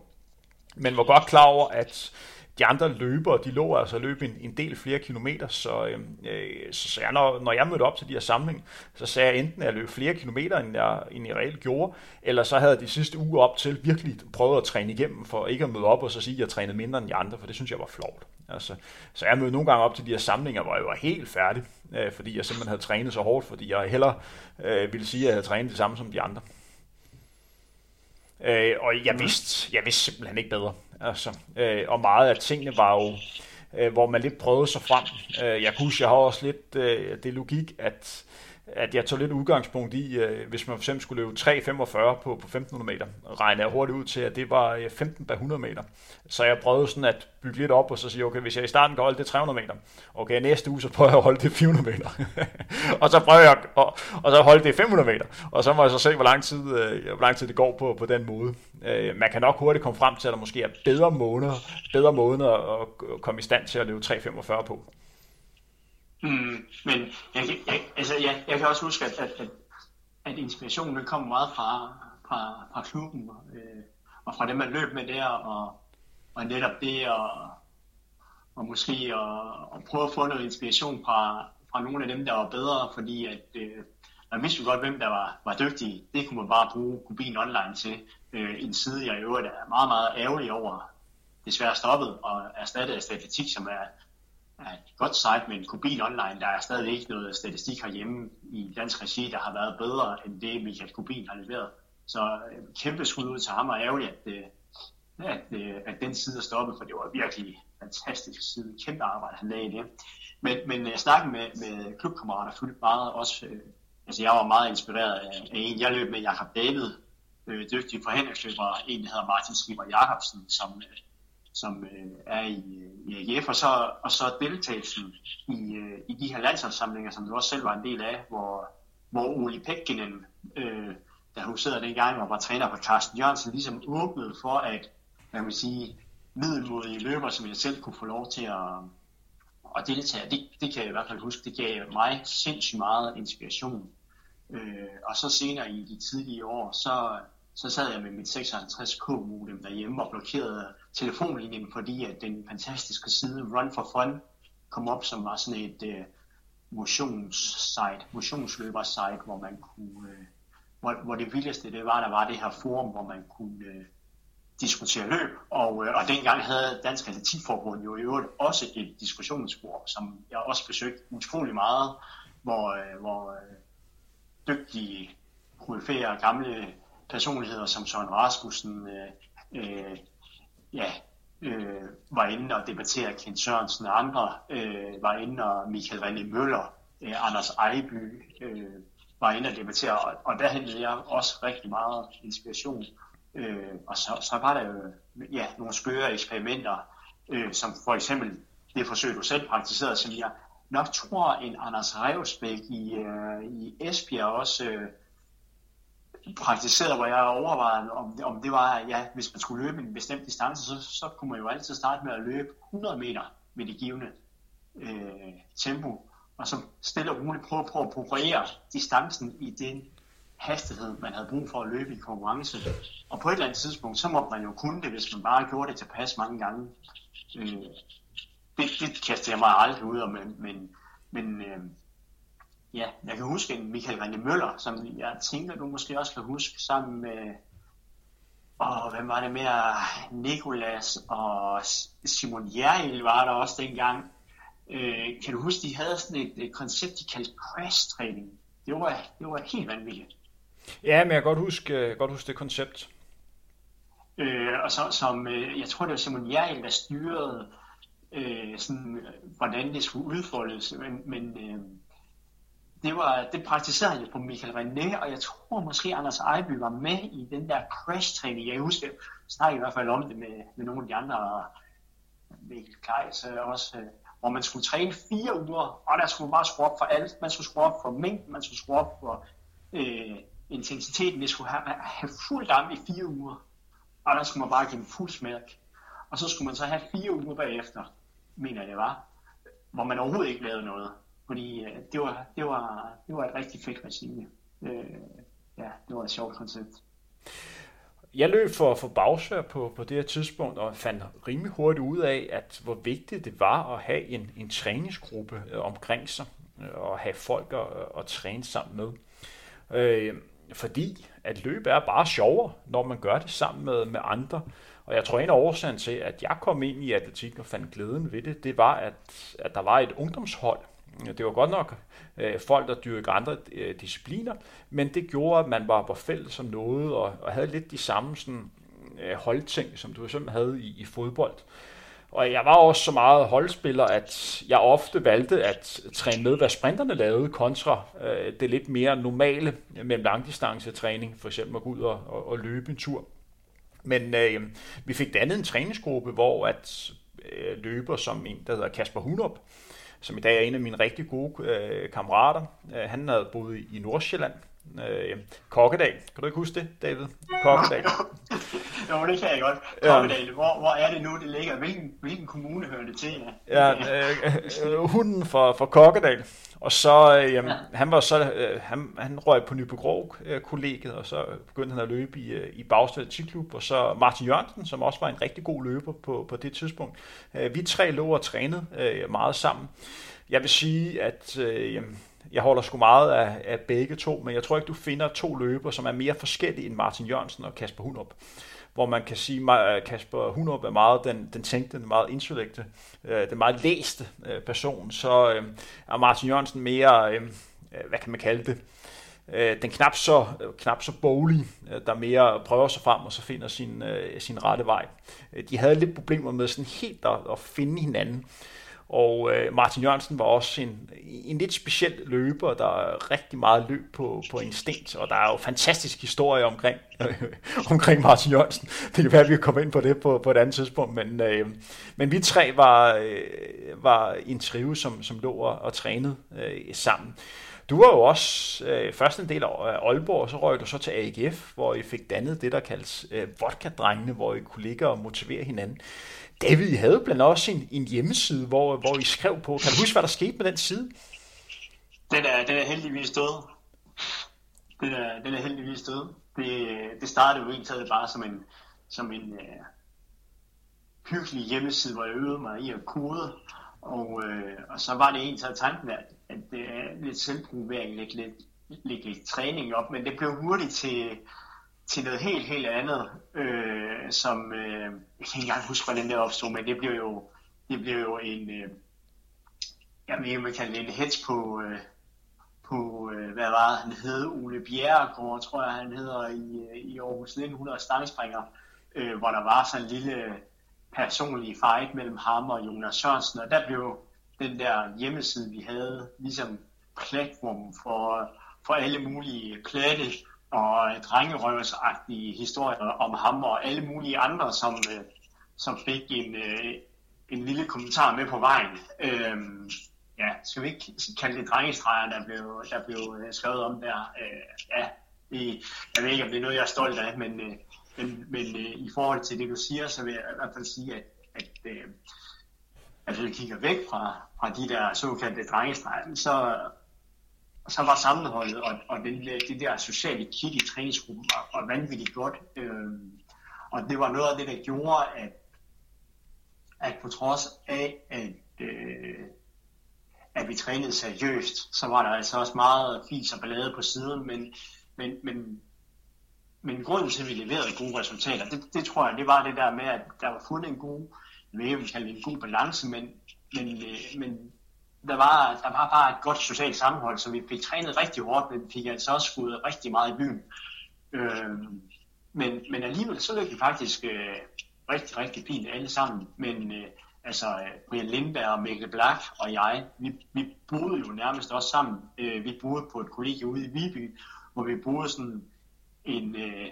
Men var godt klar over, at de andre løbere, de lå altså løb en, en del flere kilometer, så, øhm, øh, så, så jeg, når, når jeg mødte op til de her samling, så sagde jeg enten, at jeg løb flere kilometer, end jeg, end jeg reelt gjorde, eller så havde jeg de sidste uge op til virkelig prøvet at træne igennem, for ikke at møde op og så sige, at jeg trænede mindre end de andre, for det synes jeg var flot. Altså, så jeg mødte nogle gange op til de her samlinger, hvor jeg var helt færdig, øh, fordi jeg simpelthen havde trænet så hårdt, fordi jeg heller øh, ville sige, at jeg havde trænet det samme som de andre. Øh, og jeg vidste, jeg vidste simpelthen ikke bedre. Altså, øh, og meget af tingene var jo, øh, hvor man lidt prøvede sig frem. Øh, jeg kunne huske, jeg har også lidt øh, det logik, at at jeg tog lidt udgangspunkt i, øh, hvis man for eksempel skulle løbe 3,45 på, på 1500 meter, regnede jeg hurtigt ud til, at det var øh, 15 per 100 meter. Så jeg prøvede sådan at bygge lidt op og så sige, okay, hvis jeg i starten kan holde det 300 meter, okay, næste uge så prøver jeg at holde det 400 meter. og så prøver jeg at, og, og så holde det 500 meter. Og så må jeg så se, hvor lang tid, øh, hvor lang tid det går på, på den måde. Øh, man kan nok hurtigt komme frem til, at der måske er bedre måneder, bedre måneder at komme i stand til at løbe 3,45 på. Mm, men jeg, jeg, altså, jeg, jeg kan også huske, at, at, at, at inspirationen kommer meget fra, fra, fra klubben øh, og fra dem, man løb med der, og, og netop det, og, og måske at, at prøve at få noget inspiration fra, fra nogle af dem, der var bedre, fordi at øh, man vidste jo godt, hvem der var, var dygtige. Det kunne man bare bruge Kubin Online til. Øh, en side, jeg i øvrigt er meget, meget ærgerlig over, desværre stoppet og erstattet af statistik, som er er et godt site med en Kubin Online. Der er stadig ikke noget statistik herhjemme i dansk regi, der har været bedre end det, Michael Kubin har leveret. Så øh, kæmpe skud ud til ham, og ærgerligt, at, øh, at, øh, at den side er stoppet, for det var virkelig fantastisk side. Kæmpe arbejde, han lagde i det. Men, men jeg snakkede med, med klubkammerater fuldt meget også. altså jeg var meget inspireret af, af en, jeg løb med Jakob David, øh, dygtig forhandlingsløber, en, der hedder Martin Skipper Jacobsen, som som øh, er i, øh, i AGF, og så, og så deltagelsen i, øh, i de her landsholdssamlinger, som du også selv var en del af, hvor, hvor Ole Pekkinen, øh, der huserede dengang og var træner for Carsten Jørgensen, ligesom åbnede for, at man vil sige, middelmodige løber, som jeg selv kunne få lov til at, at deltage. Det, det kan jeg i hvert fald huske, det gav mig sindssygt meget inspiration. Øh, og så senere i de tidlige år, så, så sad jeg med mit 56K modem derhjemme og blokerede telefonlinjen, fordi at den fantastiske side Run for Fun kom op, som var sådan et uh, motionssite, motionsløber-site, hvor man kunne, uh, hvor, hvor det vildeste det var, der var det her forum, hvor man kunne uh, diskutere løb, og, uh, og dengang havde Dansk Atletikforbund jo i øvrigt også et diskussionsspor, som jeg også besøgte utrolig meget, hvor, uh, hvor uh, dygtige KF'er, gamle personligheder som Søren Rasmussen, øh, øh, ja, øh, var inde og debattere Kent Sørensen og andre, øh, var inde og Michael René Møller, øh, Anders Ejby, øh, var inde og debattere, og, og der hentede jeg også rigtig meget inspiration. Øh, og så, så var der jo ja, nogle skøre eksperimenter, øh, som for eksempel det forsøg, du selv praktiserede, som jeg nok tror, en Anders Revsbæk i, øh, i Esbjerg også øh, praktiseret, hvor jeg overvejede, om, om det var, ja, hvis man skulle løbe en bestemt distance, så, så kunne man jo altid starte med at løbe 100 meter med det givende øh, tempo, og så stille og roligt prøve på at progrere distancen i den hastighed, man havde brug for at løbe i konkurrence. Og på et eller andet tidspunkt, så må man jo kunne det, hvis man bare gjorde det tilpas mange gange. Øh, det, det kastede jeg mig aldrig ud af, men, men, men øh, Ja, jeg kan huske Michael René Møller, som jeg tænker, du måske også kan huske, sammen med og hvem var det mere? Nikolas og Simon Jeril var der også dengang. Øh, kan du huske, de havde sådan et, et koncept, de kaldte crash-træning. Det var, det var helt vanvittigt. Ja, men jeg kan godt huske, godt huske det koncept. Øh, og så, som, øh, jeg tror det var Simon Jeril, der styrede, øh, sådan, hvordan det skulle udfoldes, men, men øh, det, var, det praktiserede jeg på Michael René, og jeg tror måske Anders Ejby var med i den der crash-træning. Jeg husker, jeg snakkede i hvert fald om det med, med nogle af de andre, Mikkel Kajs øh, også, øh, hvor man skulle træne fire uger, og der skulle man bare skrue op for alt. Man skulle skrue op for mængden, man skulle skrue op for øh, intensiteten. Det skulle have, have fuld damp i fire uger, og der skulle man bare give en fuld smærk. Og så skulle man så have fire uger bagefter, mener jeg det var, hvor man overhovedet ikke lavede noget. Fordi øh, det, var, det, var, det var et rigtig fedt regime. Øh, ja, det var et sjovt koncept. Jeg løb for, for bagsvær på, på det her tidspunkt, og fandt rimelig hurtigt ud af, at hvor vigtigt det var at have en, en træningsgruppe øh, omkring sig, øh, og have folk at, at træne sammen med. Øh, fordi at løb er bare sjovere, når man gør det sammen med, med andre. Og jeg tror, en af årsagen til, at jeg kom ind i atletik og fandt glæden ved det, det var, at, at der var et ungdomshold, det var godt nok øh, folk, der dyrkede andre øh, discipliner, men det gjorde, at man var, var fælles som noget, og, og havde lidt de samme sådan, øh, holdting, som du simpelthen havde i, i fodbold. Og jeg var også så meget holdspiller, at jeg ofte valgte at træne med, hvad sprinterne lavede, kontra øh, det lidt mere normale mellem langdistancetræning, for eksempel at gå ud og, og, og løbe en tur. Men øh, vi fik dannet en træningsgruppe, hvor at øh, løber som en, der hedder Kasper Hunup, som i dag er en af mine rigtig gode øh, kammerater. Øh, han havde boet i Nordsjælland, øh, Kokkedal. Kan du ikke huske det, David? Kokkedal. jo, det kan jeg godt. Kokkedal, ja. hvor, hvor er det nu, det ligger? Hvilken, hvilken kommune hører det til? Ja, ja øh, øh, hunden fra, fra Kokkedal. Og så, øh, jamen, ja. han var så, øh, han, han røg på Nybegrov øh, kollegiet, og så begyndte han at løbe i, øh, i Bagsted Tiklub, og så Martin Jørgensen, som også var en rigtig god løber på, på det tidspunkt. Øh, vi tre lå og trænede øh, meget sammen. Jeg vil sige, at øh, jamen, jeg holder sgu meget af, af begge to, men jeg tror ikke, du finder to løber, som er mere forskellige end Martin Jørgensen og Kasper Hundrup. Hvor man kan sige, at øh, Kasper Hundrup er meget den, den tænkte, den meget intellekte, øh, den meget læste øh, person, så øh, er Martin Jørgensen mere, øh, øh hvad kan man kalde det, øh, den knap så, øh, knap så bolig, der mere prøver sig frem og så finder sin, øh, sin rette vej. De havde lidt problemer med sådan helt at, at finde hinanden. Og øh, Martin Jørgensen var også en, en lidt speciel løber, der er rigtig meget løb på, på instinkt, og der er jo fantastisk historie omkring, øh, omkring Martin Jørgensen. Det kan være, at vi kommer ind på det på, på et andet tidspunkt, men, øh, men vi tre var, øh, var en trive, som, som lå og, og trænede øh, sammen. Du var jo også øh, først en del af Aalborg, og så røg du så til AGF, hvor I fik dannet det, der kaldes øh, vodka-drengene, hvor I kunne ligge og motivere hinanden. David, I havde blandt også en, en hjemmeside, hvor, hvor I skrev på. Kan du huske, hvad der skete med den side? Den er, den er heldigvis død. Den er, den er heldigvis død. Det, det startede jo egentlig bare som en, som en uh, hyggelig hjemmeside, hvor jeg øvede mig i at kode. Og, øh, og så var det egentlig tanken, at, at det er lidt selvprovering, lægge lidt, lidt, lidt træning op, men det blev hurtigt til, til noget helt, helt andet, øh, som, øh, jeg kan ikke engang huske, hvordan det opstod, men det blev jo, det blev jo en, øh, jeg mener, man kan det en hedge på, øh, på, øh, hvad var han hed, Ole Bjerregaard, tror jeg, han hedder, i, øh, i Aarhus 1900 stangspringer, øh, hvor der var sådan en lille personlig fight mellem ham og Jonas Sørensen, og der blev den der hjemmeside, vi havde, ligesom platform for, for alle mulige platte og øh, drengerøvsagtige historier om ham og alle mulige andre, som, øh, som fik en, øh, en lille kommentar med på vejen. Øhm, ja, skal vi ikke kalde det drengestreger, der blev, der blev øh, skrevet om der? Øh, ja, det, jeg ved ikke, om det er noget, jeg er stolt af, men, øh, men, men øh, i forhold til det, du siger, så vil jeg i hvert fald sige, at, at øh, at vi kigger væk fra, fra de der såkaldte drengestreger, så, og så var sammenholdet og, og den, det der sociale kit i træningsgruppen var, var vanvittigt godt. Øh, og det var noget af det, der gjorde, at, at på trods af, at, øh, at vi trænede seriøst, så var der altså også meget fis og ballade på siden, men, men, men men grunden til, at vi leverede gode resultater, det, det tror jeg, det var det der med, at der var fundet en god, jeg ved ikke, om kalde det en god balance, men, men, øh, men der var, der var bare et godt socialt sammenhold, så vi fik trænet rigtig hårdt, men fik altså også skudt rigtig meget i byen. Øh, men, men alligevel så løb vi faktisk øh, rigtig, rigtig fint alle sammen. Men øh, altså øh, Brian Lindberg og Mikkel Black og jeg, vi, vi boede jo nærmest også sammen. Øh, vi boede på et kollegie ude i Viby, hvor vi boede sådan en, øh,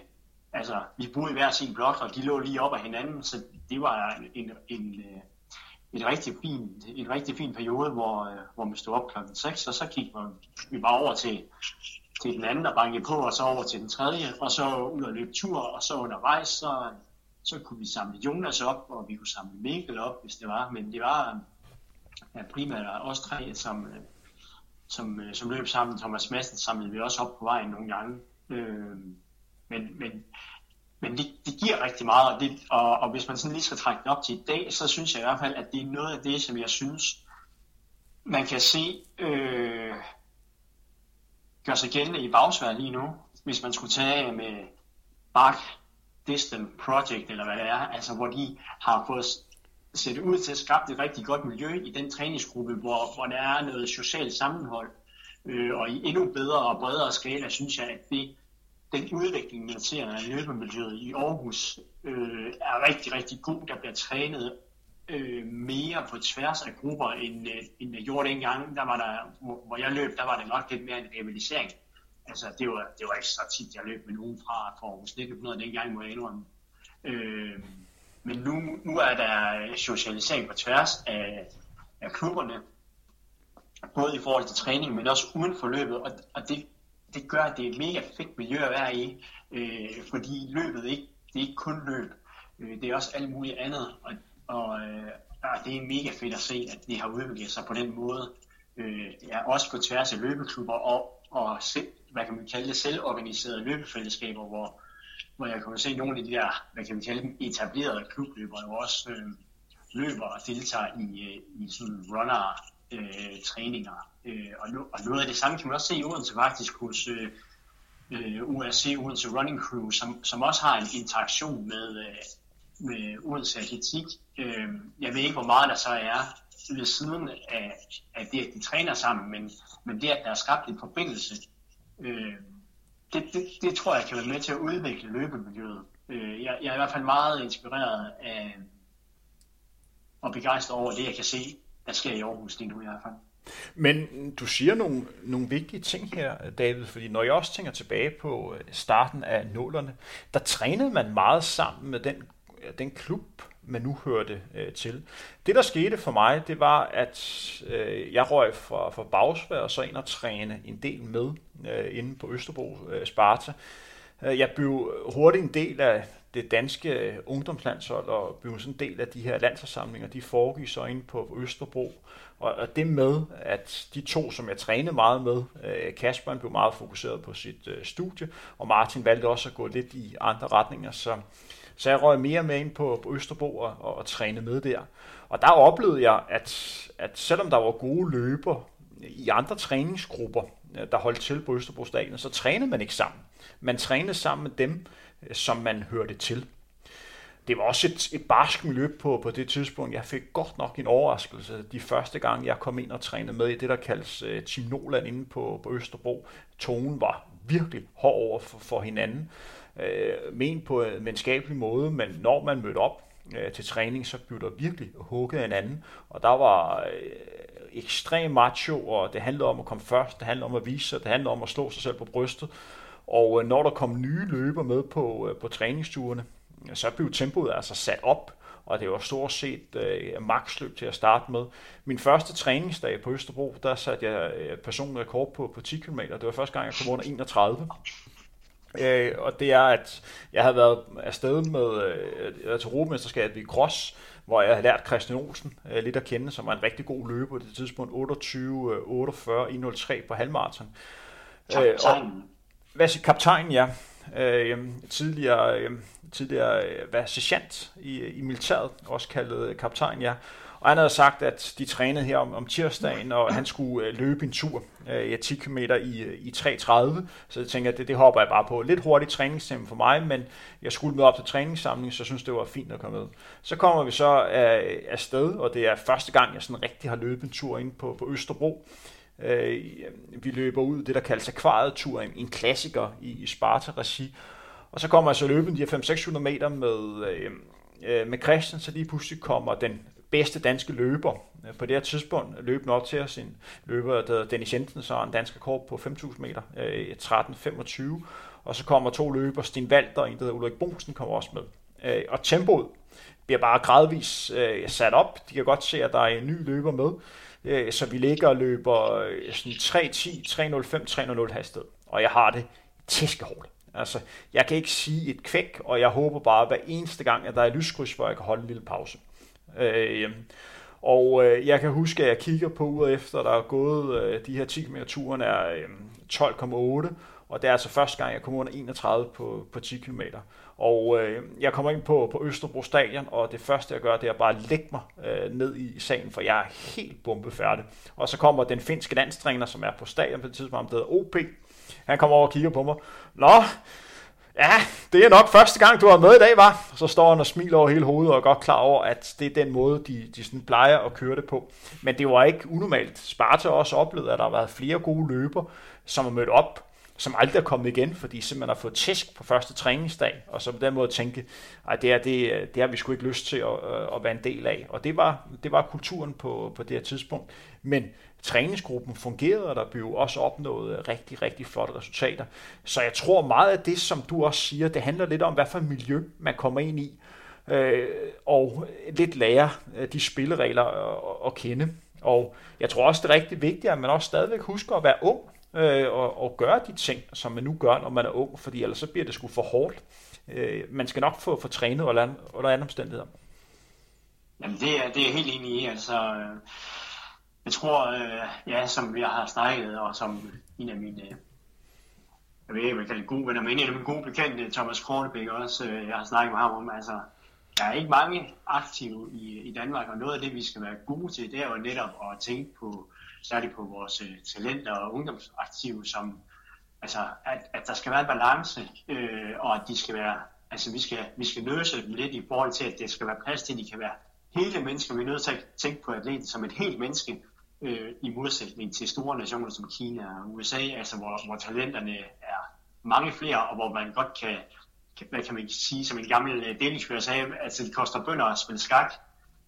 altså vi boede i hver sin blok, og de lå lige op ad hinanden, så det var en, en, øh, et rigtig fint, en rigtig fin periode, hvor, øh, hvor vi stod op klokken 6, og så gik vi bare over til, til den anden der bankede på, og så over til den tredje, og så ud og løbe tur, og så undervejs, så, så kunne vi samle Jonas op, og vi kunne samle Mikkel op, hvis det var, men det var ja, primært os tre, som, som, som løb sammen. Thomas Madsen samlede vi også op på vejen nogle gange. Øh, men, men, men det, det giver rigtig meget, og, det, og, og hvis man sådan lige skal trække det op til i dag, så synes jeg i hvert fald, at det er noget af det, som jeg synes, man kan se øh, gør sig gældende i bagsvær lige nu, hvis man skulle tage med Bach Distant Project, eller hvad det er, altså hvor de har fået set ud til at skabe et rigtig godt miljø i den træningsgruppe, hvor, hvor der er noget socialt sammenhold, øh, og i endnu bedre og bredere skala, synes jeg, at det den udvikling, man ser af løbemiljøet i Aarhus, øh, er rigtig, rigtig god. Der bliver trænet øh, mere på tværs af grupper, end, øh, end jeg gjorde dengang. Der var der, hvor, hvor jeg løb, der var det nok lidt mere en rivalisering. Altså, det var, det var ikke så tit, jeg løb med nogen fra, fra Aarhus 1900 dengang, må jeg indrømme. Øh, men nu, nu er der socialisering på tværs af, af klubberne, både i forhold til træning, men også uden for løbet, og, og det, det gør, at det er et mega fedt miljø at være i, øh, fordi løbet ikke, det er ikke kun løb, øh, det er også alt muligt andet, og, og, øh, og det er mega fedt at se, at det har udviklet sig på den måde, øh, ja, også på tværs af løbeklubber og, og selv, hvad kan man kalde det, selvorganiserede løbefællesskaber, hvor, hvor jeg kan se nogle af de der, hvad kan man kalde dem, etablerede klubløbere jo også øh, løber og deltager i, øh, i sådan runner øh, træninger. Øh, og, no, og noget af det samme kan man også se i Odense faktisk hos øh, øh URC, Odense Running Crew, som, som også har en interaktion med, øh, med Odense Atletik. Øh, jeg ved ikke, hvor meget der så er ved siden af, af det, at de træner sammen, men, men det, at der er skabt en forbindelse, øh, det, det, det tror jeg kan være med til at udvikle løbemiljøet. Øh, jeg, jeg er i hvert fald meget inspireret af og begejstret over det, jeg kan se der sker i Aarhus lige nu i hvert fald. Men du siger nogle, nogle vigtige ting her, David, fordi når jeg også tænker tilbage på øh, starten af nullerne, der trænede man meget sammen med den, den klub, man nu hørte øh, til. Det, der skete for mig, det var, at øh, jeg røg fra, fra Bagsvær og så ind og træne en del med øh, inde på Østerbro øh, Sparta. Øh, jeg blev hurtigt en del af det danske øh, ungdomslandshold og blev sådan en del af de her landsforsamlinger, de foregik så inde på Østerbro. Og, og det med, at de to, som jeg trænede meget med, øh, Kasper blev meget fokuseret på sit øh, studie, og Martin valgte også at gå lidt i andre retninger, så, så jeg røg mere med ind på, på Østerbro og, og, og træne med der. Og der oplevede jeg, at, at selvom der var gode løber i andre træningsgrupper, øh, der holdt til på Østerbro Stadion, så trænede man ikke sammen. Man trænede sammen med dem, øh, som man hørte til. Det var også et, et barsk miljø på, på det tidspunkt. Jeg fik godt nok en overraskelse de første gang, jeg kom ind og trænede med i det, der kaldes uh, Team Noland inde på, på Østerbro. Tonen var virkelig hård over for, for hinanden. Uh, men på en venskabelig måde, men når man mødte op uh, til træning, så blev der virkelig hugget hinanden. Og der var uh, ekstrem macho, og det handlede om at komme først, det handlede om at vise sig, det handlede om at slå sig selv på brystet. Og øh, når der kom nye løber med på, øh, på træningsturene, så blev tempoet altså sat op, og det var stort set øh, maksløb til at starte med. Min første træningsdag på Østerbro, der satte jeg øh, personlig rekord på, på 10 km. Det var første gang, jeg kom under 31. Øh, og det er, at jeg havde været afsted med øh, til Europamesterskabet i Cross, hvor jeg havde lært Christian Olsen øh, lidt at kende, som var en rigtig god løber på det tidspunkt, 28, 48, 103 på halvmarathon. Øh, og, hvad siger kaptajn, ja. Øh, tidligere, øh, tidligere øh, var sergeant i, øh, i militæret, også kaldet øh, kaptajn, ja. Og han havde sagt, at de trænede her om, om tirsdagen, og han skulle løbe en tur øh, 10 km i, i 3.30. Så jeg tænkte, at det, det hopper jeg bare på. Lidt hurtigt træningstime for mig, men jeg skulle med op til træningssamling, så jeg synes, det var fint at komme med. Så kommer vi så af, afsted, og det er første gang, jeg sådan rigtig har løbet en tur ind på, på Østerbro. Øh, vi løber ud det, der kaldes akvariet-tur, en, en klassiker i, i Sparta-regi. Og så kommer jeg så løbende de her 5-600 meter med, øh, øh, med Christian, så lige pludselig kommer den bedste danske løber øh, på det her tidspunkt løbende op til os. En løber, der hedder Dennis Jensen, så en dansk rekord på 5.000 meter, øh, 13.25. Og så kommer to løber, Sten Walter og en, der hedder Ulrik Bosen, kommer også med. Øh, og tempoet bliver bare gradvist øh, sat op. De kan godt se, at der er en ny løber med. Øh, så vi ligger og løber øh, sådan 3.10, 3.05, 3.00 hastighed. Og jeg har det tæskehårdt. Altså, jeg kan ikke sige et kvæk, og jeg håber bare hver eneste gang, at der er lyskryds, hvor jeg kan holde en lille pause. Øh, og øh, jeg kan huske, at jeg kigger på uret efter, der er gået øh, de her 10 km turen er øh, 12,8, og det er altså første gang, jeg kommer under 31 på, på 10 km. Og øh, jeg kommer ind på, på Østerbro Stadion, og det første, jeg gør, det er bare at lægge mig øh, ned i salen, for jeg er helt bombefærdig. Og så kommer den finske landstræner, som er på stadion på det tidspunkt, der hedder OP. Han kommer over og kigger på mig. Nå, ja, det er nok første gang, du har med i dag, var. Så står han og smiler over hele hovedet og er godt klar over, at det er den måde, de, de sådan plejer at køre det på. Men det var ikke unormalt. Sparta også oplevet, at der har været flere gode løber, som er mødt op som aldrig er kommet igen, fordi de simpelthen har fået tæsk på første træningsdag, og så på den måde tænke, at det, er, det, det har vi sgu ikke lyst til at, øh, at være en del af. Og det var, det var kulturen på, på det her tidspunkt. Men træningsgruppen fungerede, og der blev også opnået rigtig, rigtig flotte resultater. Så jeg tror meget af det, som du også siger, det handler lidt om, hvad for miljø man kommer ind i, øh, og lidt lære øh, de spilleregler at, at kende. Og jeg tror også, det er rigtig vigtigt, at man også stadigvæk husker at være ung, øh, og, og gøre de ting, som man nu gør, når man er ung, fordi ellers så bliver det sgu for hårdt. Øh, man skal nok få, få trænet under, under andre omstændigheder. Jamen det er, det er jeg helt enig i. Altså, øh, jeg tror, øh, ja, som vi har snakket, og som en af mine, øh, jeg ved ikke, hvad kalder gode venner, men en af mine gode bekendte, Thomas Kortebæk også, øh, jeg har snakket med ham om, altså, der er ikke mange aktive i, i Danmark, og noget af det, vi skal være gode til, det er jo netop at tænke på, særligt på vores øh, talenter og ungdomsaktive, som, altså, at, at der skal være en balance, øh, og at de skal være, altså vi skal, vi skal løse dem lidt i forhold til, at det skal være plads til, at de kan være hele mennesker. Vi er nødt til at tænke på atleten som et helt menneske, øh, i modsætning til store nationer som Kina og USA, altså hvor, hvor talenterne er mange flere, og hvor man godt kan, kan hvad kan man sige, som en gammel øh, delingsfører sagde, altså det koster bønder at spille skak,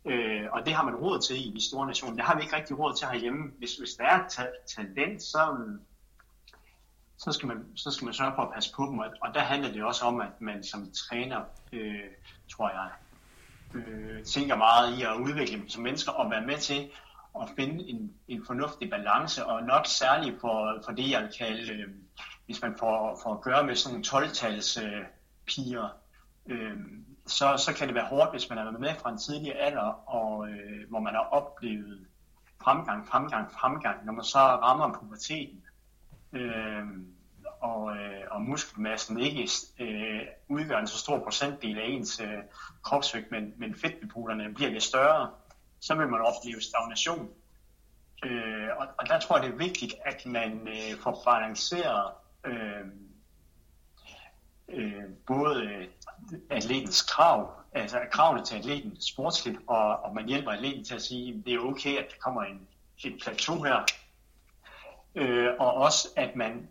øh, og det har man råd til i de store nationer. Det har vi ikke rigtig råd til herhjemme. Hvis, hvis der er ta- talent, så, så, skal man, så skal man sørge for at passe på dem, og, og der handler det også om, at man som træner, øh, tror jeg, øh, tænker meget i at udvikle dem som mennesker og være med til at finde en, en fornuftig balance, og nok særligt for, for det, jeg vil kalde, øh, hvis man får, får at gøre med sådan nogle 12-tals øh, piger, øh, så, så kan det være hårdt, hvis man er med fra en tidlig alder, og øh, hvor man har oplevet fremgang, fremgang, fremgang, når man så rammer puberteten, øh, og, øh, og muskelmassen ikke øh, udgør en så stor procentdel af ens øh, kropsvægt, men, men fedtdepoterne bliver lidt større, så vil man opleve stagnation. Øh, og, og der tror jeg, det er vigtigt, at man øh, får balanceret øh, øh, både atletens krav, altså kravene til atleten sportsligt, og, og man hjælper atleten til at sige, at det er okay, at der kommer en, et plateau her. Øh, og også, at man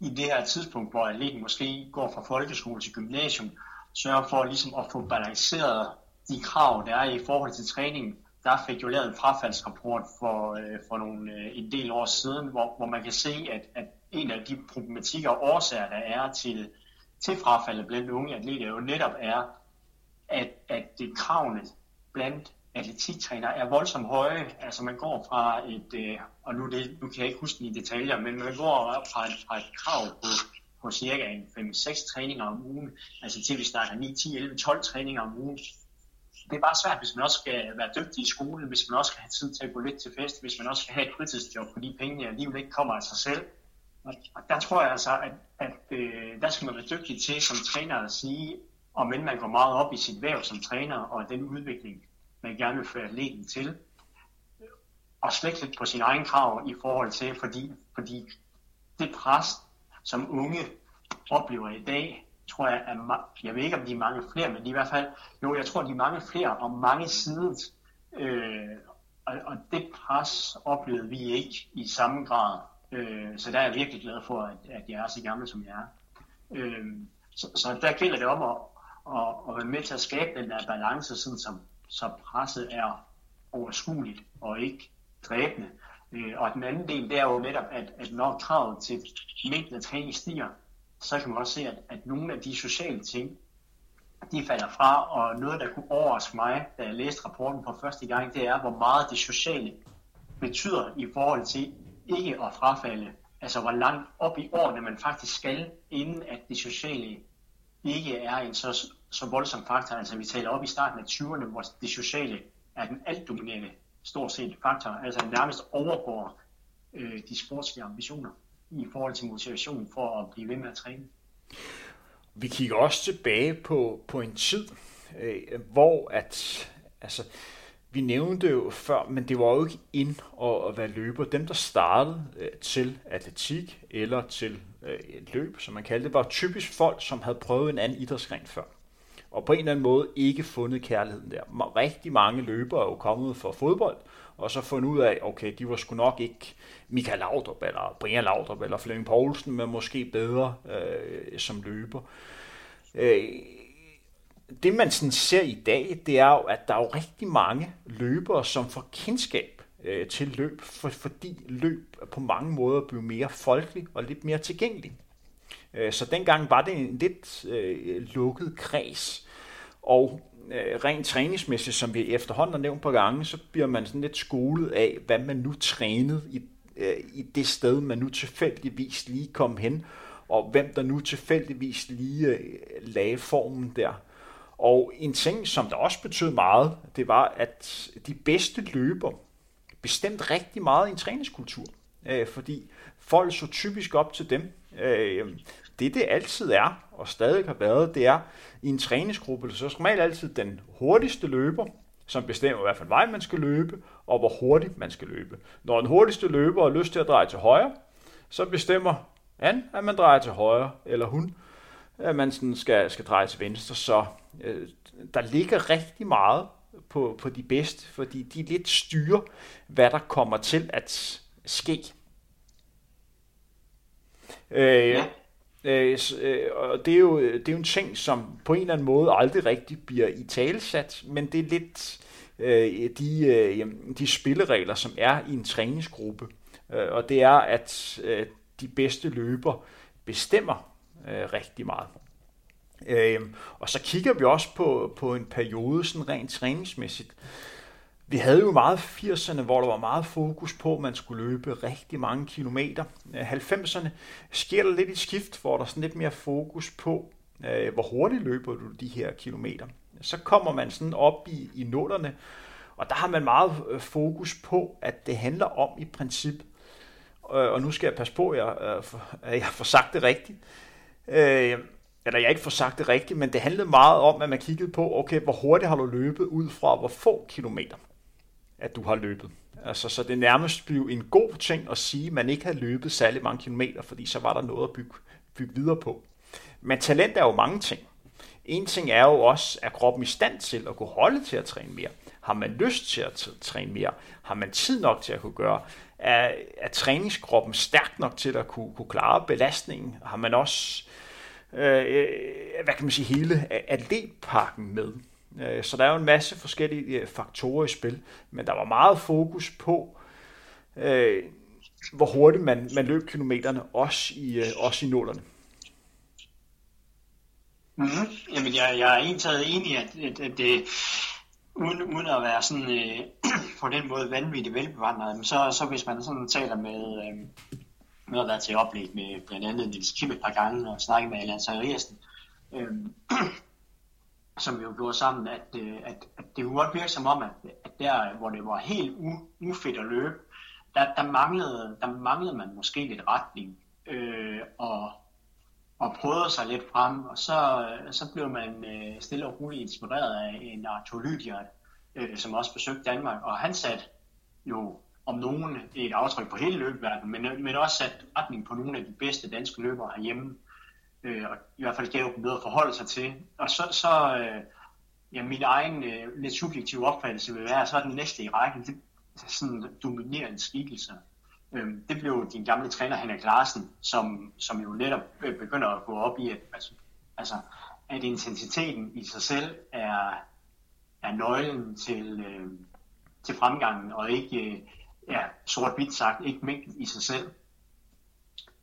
i det her tidspunkt, hvor atleten måske går fra folkeskole til gymnasium, sørger for ligesom at få balanceret de krav, der er i forhold til træningen. Der fik jo lavet en frafaldsrapport for, øh, for nogle, øh, en del år siden, hvor, hvor man kan se, at, at en af de problematikker og årsager, der er til, til frafaldet blandt unge atleter, jo netop er, at, at det kravene blandt atletiktræner er voldsomt høje. Altså man går fra et, øh, og nu, det, nu kan jeg ikke huske i detaljer, men man går fra et, fra et krav på, på cirka en 5-6 træninger om ugen, altså til vi snakker 9, 10, 11, 12 træninger om ugen. Det er bare svært, hvis man også skal være dygtig i skolen, hvis man også skal have tid til at gå lidt til fest, hvis man også skal have et fritidsjob, fordi pengene alligevel ikke kommer af sig selv. Og, der tror jeg altså, at, at øh, der skal man være dygtig til som træner at sige, om end man går meget op i sit væv som træner, og den udvikling, man gerne vil føre atleten til, og slække lidt på sin egen krav i forhold til, fordi, fordi det pres, som unge oplever i dag, tror jeg, er, jeg ved ikke om de er mange flere, men de er i hvert fald, jo, jeg tror, de er mange flere og mange sider. Øh, og, og det pres oplevede vi ikke i samme grad. Øh, så der er jeg virkelig glad for, at, at jeg er så gammel, som jeg er. Øh, så, så der gælder det om at, at, at være med til at skabe den der balance, sådan som, så presset er overskueligt og ikke dræbende. Øh, og den anden del, det er jo netop, at, at når kravet til mængden af træning stiger, så kan man også se, at, at nogle af de sociale ting, de falder fra, og noget, der kunne overraske mig, da jeg læste rapporten på første gang, det er, hvor meget det sociale betyder i forhold til ikke at frafalde. Altså, hvor langt op i årene man faktisk skal, inden at det sociale ikke er en så, så voldsom faktor. Altså, vi taler op i starten af 20'erne, hvor det sociale er den altdominerende stort set faktor, altså nærmest overgår øh, de sportslige ambitioner i forhold til motivation for at blive ved med at træne. Vi kigger også tilbage på, på en tid, øh, hvor at, altså, vi nævnte jo før, men det var jo ikke ind at, at være løber. Dem, der startede øh, til atletik eller til øh, et løb, som man kaldte det, var typisk folk, som havde prøvet en anden idrætsgren før. Og på en eller anden måde ikke fundet kærligheden der. Rigtig mange løbere er jo kommet fra fodbold, og så fundet ud af, okay, de var sgu nok ikke Michael Laudrup, eller Brian Laudrup, eller Flemming Poulsen, men måske bedre øh, som løber. Øh, det man sådan ser i dag, det er jo, at der er jo rigtig mange løbere, som får kendskab øh, til løb, for, fordi løb på mange måder bliver mere folkelig og lidt mere tilgængelig. Øh, så dengang var det en lidt øh, lukket kreds, og øh, rent træningsmæssigt, som vi efterhånden har nævnt på gange, så bliver man sådan lidt skolet af, hvad man nu trænede i, øh, i det sted, man nu tilfældigvis lige kom hen, og hvem der nu tilfældigvis lige øh, lagde formen der. Og en ting, som der også betød meget, det var, at de bedste løber bestemte rigtig meget i en træningskultur. Øh, fordi folk så typisk op til dem. Øh, det det altid er, og stadig har været, det er i en træningsgruppe, så skal man altid den hurtigste løber, som bestemmer, hvad for en vej man skal løbe, og hvor hurtigt man skal løbe. Når den hurtigste løber har lyst til at dreje til højre, så bestemmer han, at man drejer til højre, eller hun, at man sådan skal, skal dreje til venstre. Så øh, der ligger rigtig meget på, på de bedste, fordi de lidt styrer, hvad der kommer til at ske. Øh, ja. Øh, øh, og det er, jo, øh, det er jo en ting, som på en eller anden måde aldrig rigtig bliver i talesat, men det er lidt øh, de, øh, de spilleregler, som er i en træningsgruppe. Øh, og det er, at øh, de bedste løber bestemmer øh, rigtig meget. Øh, og så kigger vi også på, på en periode sådan rent træningsmæssigt, vi havde jo meget 80'erne, hvor der var meget fokus på, at man skulle løbe rigtig mange kilometer. Øh, 90'erne sker der lidt et skift, hvor der er sådan lidt mere fokus på, øh, hvor hurtigt løber du de her kilometer. Så kommer man sådan op i, i nullerne, og der har man meget øh, fokus på, at det handler om i princip, øh, og nu skal jeg passe på, at jeg, øh, at jeg får sagt det rigtigt, eller jeg ikke får sagt det rigtigt, men det handlede meget om, at man kiggede på, okay, hvor hurtigt har du løbet ud fra hvor få kilometer at du har løbet. Altså, så det nærmest blev en god ting at sige, at man ikke havde løbet særlig mange kilometer, fordi så var der noget at bygge, bygge videre på. Men talent er jo mange ting. En ting er jo også, at kroppen i stand til at kunne holde til at træne mere? Har man lyst til at træne mere? Har man tid nok til at kunne gøre? Er, er træningskroppen stærk nok til at kunne, kunne klare belastningen? Har man også, øh, øh hvad kan man sige, hele atletpakken med? Øh, så der er jo en masse forskellige øh, faktorer i spil, men der var meget fokus på, øh, hvor hurtigt man, man løb kilometerne, også i, øh, også i nålerne. Mm-hmm. Jamen, jeg, jeg er indtaget enig, at, at, at det, uden, uden at være sådan, øh, på den måde vanvittigt velbevandret, så, så hvis man sådan taler med, øh, med at være til oplæg med blandt andet Niels Kim et par gange og snakke med Allan Sageriasen, øh, som vi jo gjorde sammen, at, øh, at, at det kunne godt virke som om, at, at der, hvor det var helt u, ufedt at løbe, der, der, manglede, der manglede man måske lidt retning, øh, og, og prøvede sig lidt frem, og så, så blev man øh, stille og roligt inspireret af en Arthur Lydiard, øh, som også besøgte Danmark, og han satte jo om nogen et aftryk på hele løbeverdenen, men, men også sat retning på nogle af de bedste danske løbere herhjemme, øh, og i hvert fald gav dem noget at forholde sig til. Og så, så øh, ja, min egen øh, lidt subjektive opfattelse vil være, så er den næste i rækken, det er sådan dominerende skikkelse. Øh, det blev din gamle træner Henrik Larsen, som, som jo netop øh, begynder at gå op i, at, altså, altså, at intensiteten i sig selv er, er nøglen til, øh, til fremgangen, og ikke, øh, ja, sort-hvidt sagt, ikke mængden i sig selv.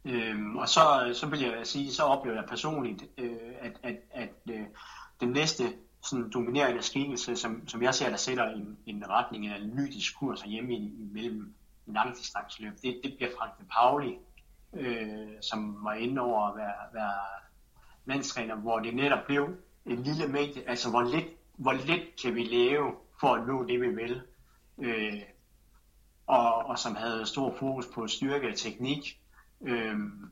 Øhm, og så, øh, så vil jeg sige, så oplever jeg personligt, øh, at, at, at øh, den næste sådan dominerende skikkelse, som, som jeg ser, der sætter en, en retning, en analytisk kurs hjemme imellem langdistansløb, det, det bliver Frank de Pauli, øh, som var inde over at være, være landstræner, hvor det netop blev en lille mængde, altså hvor lidt, hvor lidt kan vi lave for at nå det, vi vil. Øh, og, og som havde stor fokus på styrke og teknik. Øhm,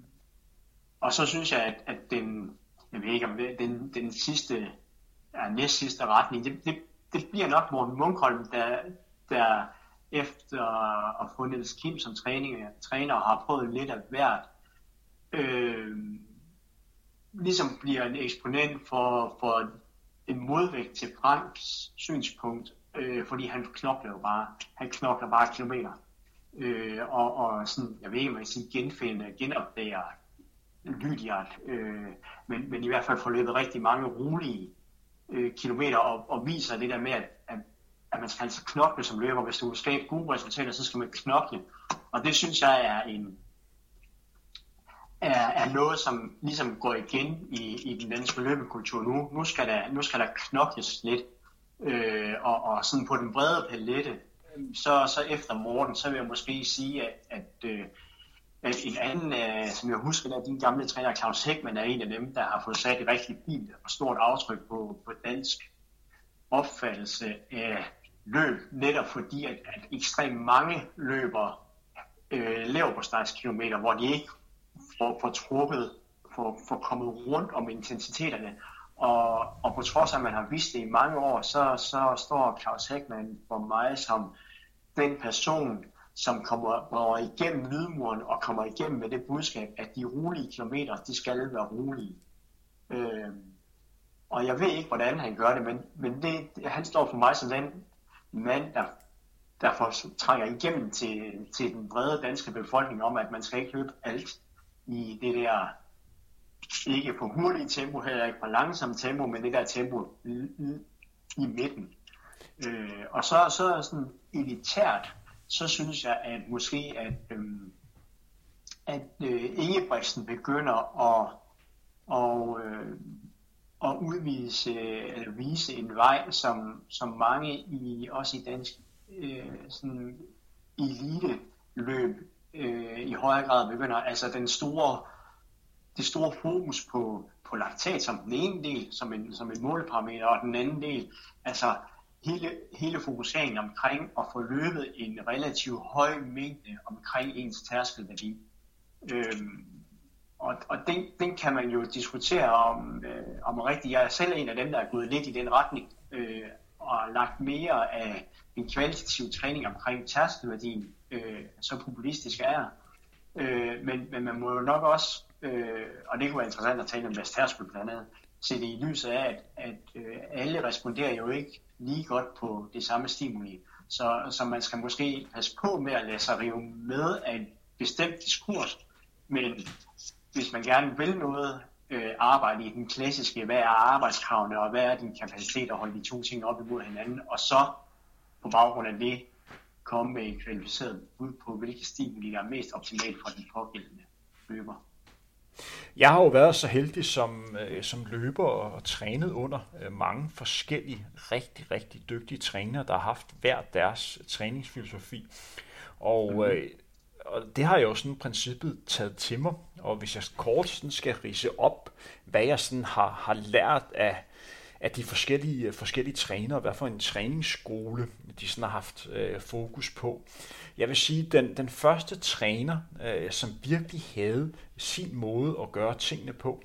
og så synes jeg, at, at den, jeg ved ikke om det, den, den sidste, ja, næst sidste retning, det, det, det bliver nok Morten Munkholm, der, der efter at få Niels Kim som træning, træner har prøvet lidt af hvert, øh, ligesom bliver en eksponent for, for en modvægt til Franks synspunkt, øh, fordi han knokler jo bare, han knokler bare kilometer. Øh, og, og sådan, jeg ved ikke, om jeg siger genfinde, genopdager Lydiart, øh, men, men i hvert fald får løbet rigtig mange rolige øh, kilometer og, og viser det der med, at, at, at man skal altså knokle som løber. Hvis du vil skabe gode resultater, så skal man knokle. Og det synes jeg er en, er, er noget, som ligesom går igen i, i den danske løbekultur nu. Nu skal der, nu skal der knokles lidt. Øh, og, og sådan på den brede palette, så, så efter Morten, så vil jeg måske sige, at, at, øh, at en anden, øh, som jeg husker, der din gamle træner, Claus Hækman, er en af dem, der har fået sat et rigtig fint og stort aftryk på, på dansk opfattelse af løb, netop fordi, at, at ekstremt mange løber øh, laver på kilometer, hvor de ikke får, får trukket, får, får kommet rundt om intensiteterne, og, og på trods af, at man har vidst det i mange år, så, så står Claus Hækman for mig som den person, som kommer, over igennem lydmuren og kommer igennem med det budskab, at de rolige kilometer, de skal være rolige. Øh, og jeg ved ikke, hvordan han gør det, men, men det, han står for mig som den mand, der, der trænger igennem til, til den brede danske befolkning om, at man skal ikke løbe alt i det der ikke på hurtigt tempo, heller ikke på langsomt tempo, men det der tempo i, midten. Øh, og så, så sådan elitært, så synes jeg, at måske, at, øhm, at øh, Ingebrigtsen begynder at, og, øh, at udvise, eller vise en vej, som, som mange i, også i dansk øh, sådan elite løb øh, i højere grad begynder, altså den store det store fokus på, på laktat som den ene del, som en, som en måleparameter, og den anden del, altså hele, hele fokuseringen omkring at få løbet en relativt høj mængde omkring ens tærskelværdi. Øhm, og og den, den kan man jo diskutere om, øh, om rigtigt. Jeg er selv en af dem, der er gået lidt i den retning, øh, og har lagt mere af en kvalitativ træning omkring tærskelværdien, øh, så populistisk er jeg. Øh, men, men man må jo nok også øh, og det kunne være interessant at tale om West Herskul blandt andet, se det i lyset af, at, at øh, alle responderer jo ikke lige godt på det samme stimuli. Så, så man skal måske passe på med at lade sig rive med af en bestemt diskurs, men hvis man gerne vil noget, øh, arbejde i den klassiske, hvad er arbejdskravene, og hvad er din kapacitet at holde de to ting op imod hinanden, og så på baggrund af det komme med et kvalificeret bud på, hvilke stimuli der er mest optimalt for den pågældende løber. Jeg har jo været så heldig som, øh, som løber og trænet under øh, mange forskellige, rigtig, rigtig dygtige trænere, der har haft hver deres træningsfilosofi. Og, mm-hmm. øh, og det har jeg jo sådan princippet taget til mig. Og hvis jeg kort sådan skal rise op, hvad jeg sådan har, har lært af, af de forskellige, forskellige trænere, hvad for en træningsskole de sådan har haft øh, fokus på. Jeg vil sige, den, den første træner, øh, som virkelig havde sin måde at gøre tingene på,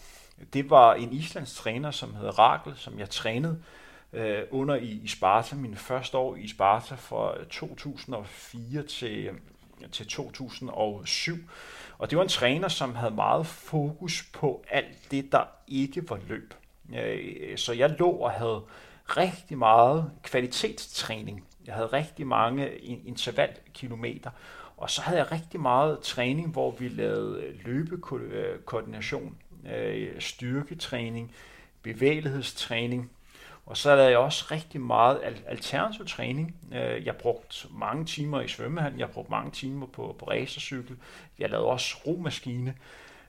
det var en islands træner, som hed Rakel, som jeg trænede øh, under i, i Sparta, mine første år i Sparta fra 2004 til, til 2007. Og det var en træner, som havde meget fokus på alt det, der ikke var løb. Øh, så jeg lå og havde rigtig meget kvalitetstræning. Jeg havde rigtig mange intervalkilometer, og så havde jeg rigtig meget træning, hvor vi lavede øh, løbekoordination, øh, styrketræning, bevægelighedstræning, og så lavede jeg også rigtig meget alternativ træning. Øh, jeg brugte mange timer i svømmehallen, jeg brugte mange timer på, på racercykel, jeg lavede også romaskine.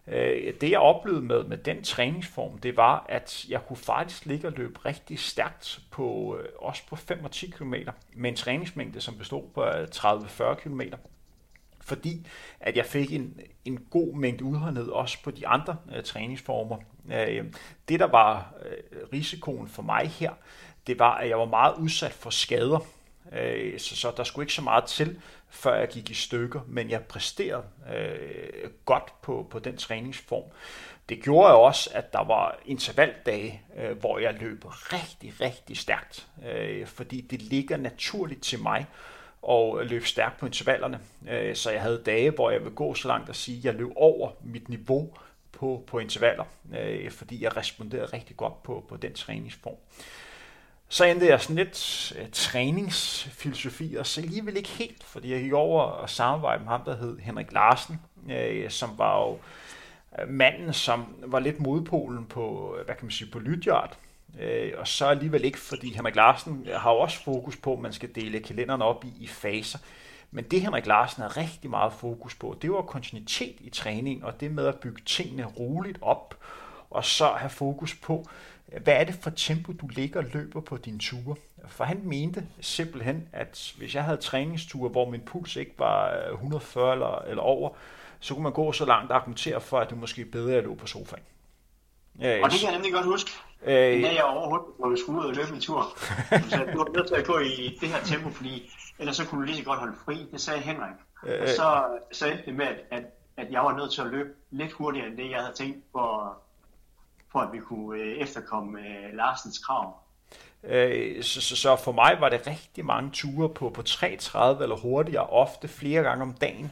Øh, det jeg oplevede med, med den træningsform, det var, at jeg kunne faktisk ligge og løbe rigtig stærkt, på, øh, også på 5 og 10 km, med en træningsmængde, som bestod på øh, 30-40 km fordi at jeg fik en, en god mængde udholdenhed også på de andre øh, træningsformer. Øh, det, der var øh, risikoen for mig her, det var, at jeg var meget udsat for skader. Øh, så, så der skulle ikke så meget til, før jeg gik i stykker, men jeg præsterede øh, godt på, på den træningsform. Det gjorde også, at der var intervaldage, øh, hvor jeg løb rigtig, rigtig stærkt, øh, fordi det ligger naturligt til mig og løb stærkt på intervallerne. Øh, så jeg havde dage, hvor jeg ville gå så langt at sige, at jeg løb over mit niveau på, på intervaller, øh, fordi jeg responderede rigtig godt på, på den træningsform. Så endte jeg sådan lidt uh, træningsfilosofi, og så alligevel ikke helt, fordi jeg gik over og samarbejdede med ham, der hed Henrik Larsen, uh, som var jo øh, manden, som var lidt modpolen på, hvad kan man sige, på Lydjart. Øh, og så alligevel ikke, fordi Henrik Larsen har jo også fokus på, at man skal dele kalenderen op i, i faser. Men det Henrik Larsen har rigtig meget fokus på, det var kontinuitet i træning, og det med at bygge tingene roligt op, og så have fokus på, hvad er det for tempo, du ligger og løber på din ture? For han mente simpelthen, at hvis jeg havde træningsture, hvor min puls ikke var 140 eller, eller over, så kunne man gå så langt og argumentere for, at det måske bedre at løbe på sofaen. Ja, og det kan jeg nemlig godt huske. Øh, den dag jeg overhovedet skulle ud og løbe en tur. Så du var nødt til at gå i det her tempo, fordi ellers så kunne du lige så godt holde fri. Det sagde Henrik. Øh, og så, så endte det med, at, at, at jeg var nødt til at løbe lidt hurtigere end det, jeg havde tænkt for, for at vi kunne øh, efterkomme øh, Larsens krav. Øh, så, så, så for mig var det rigtig mange ture på, på 3.30 eller hurtigere, ofte flere gange om dagen.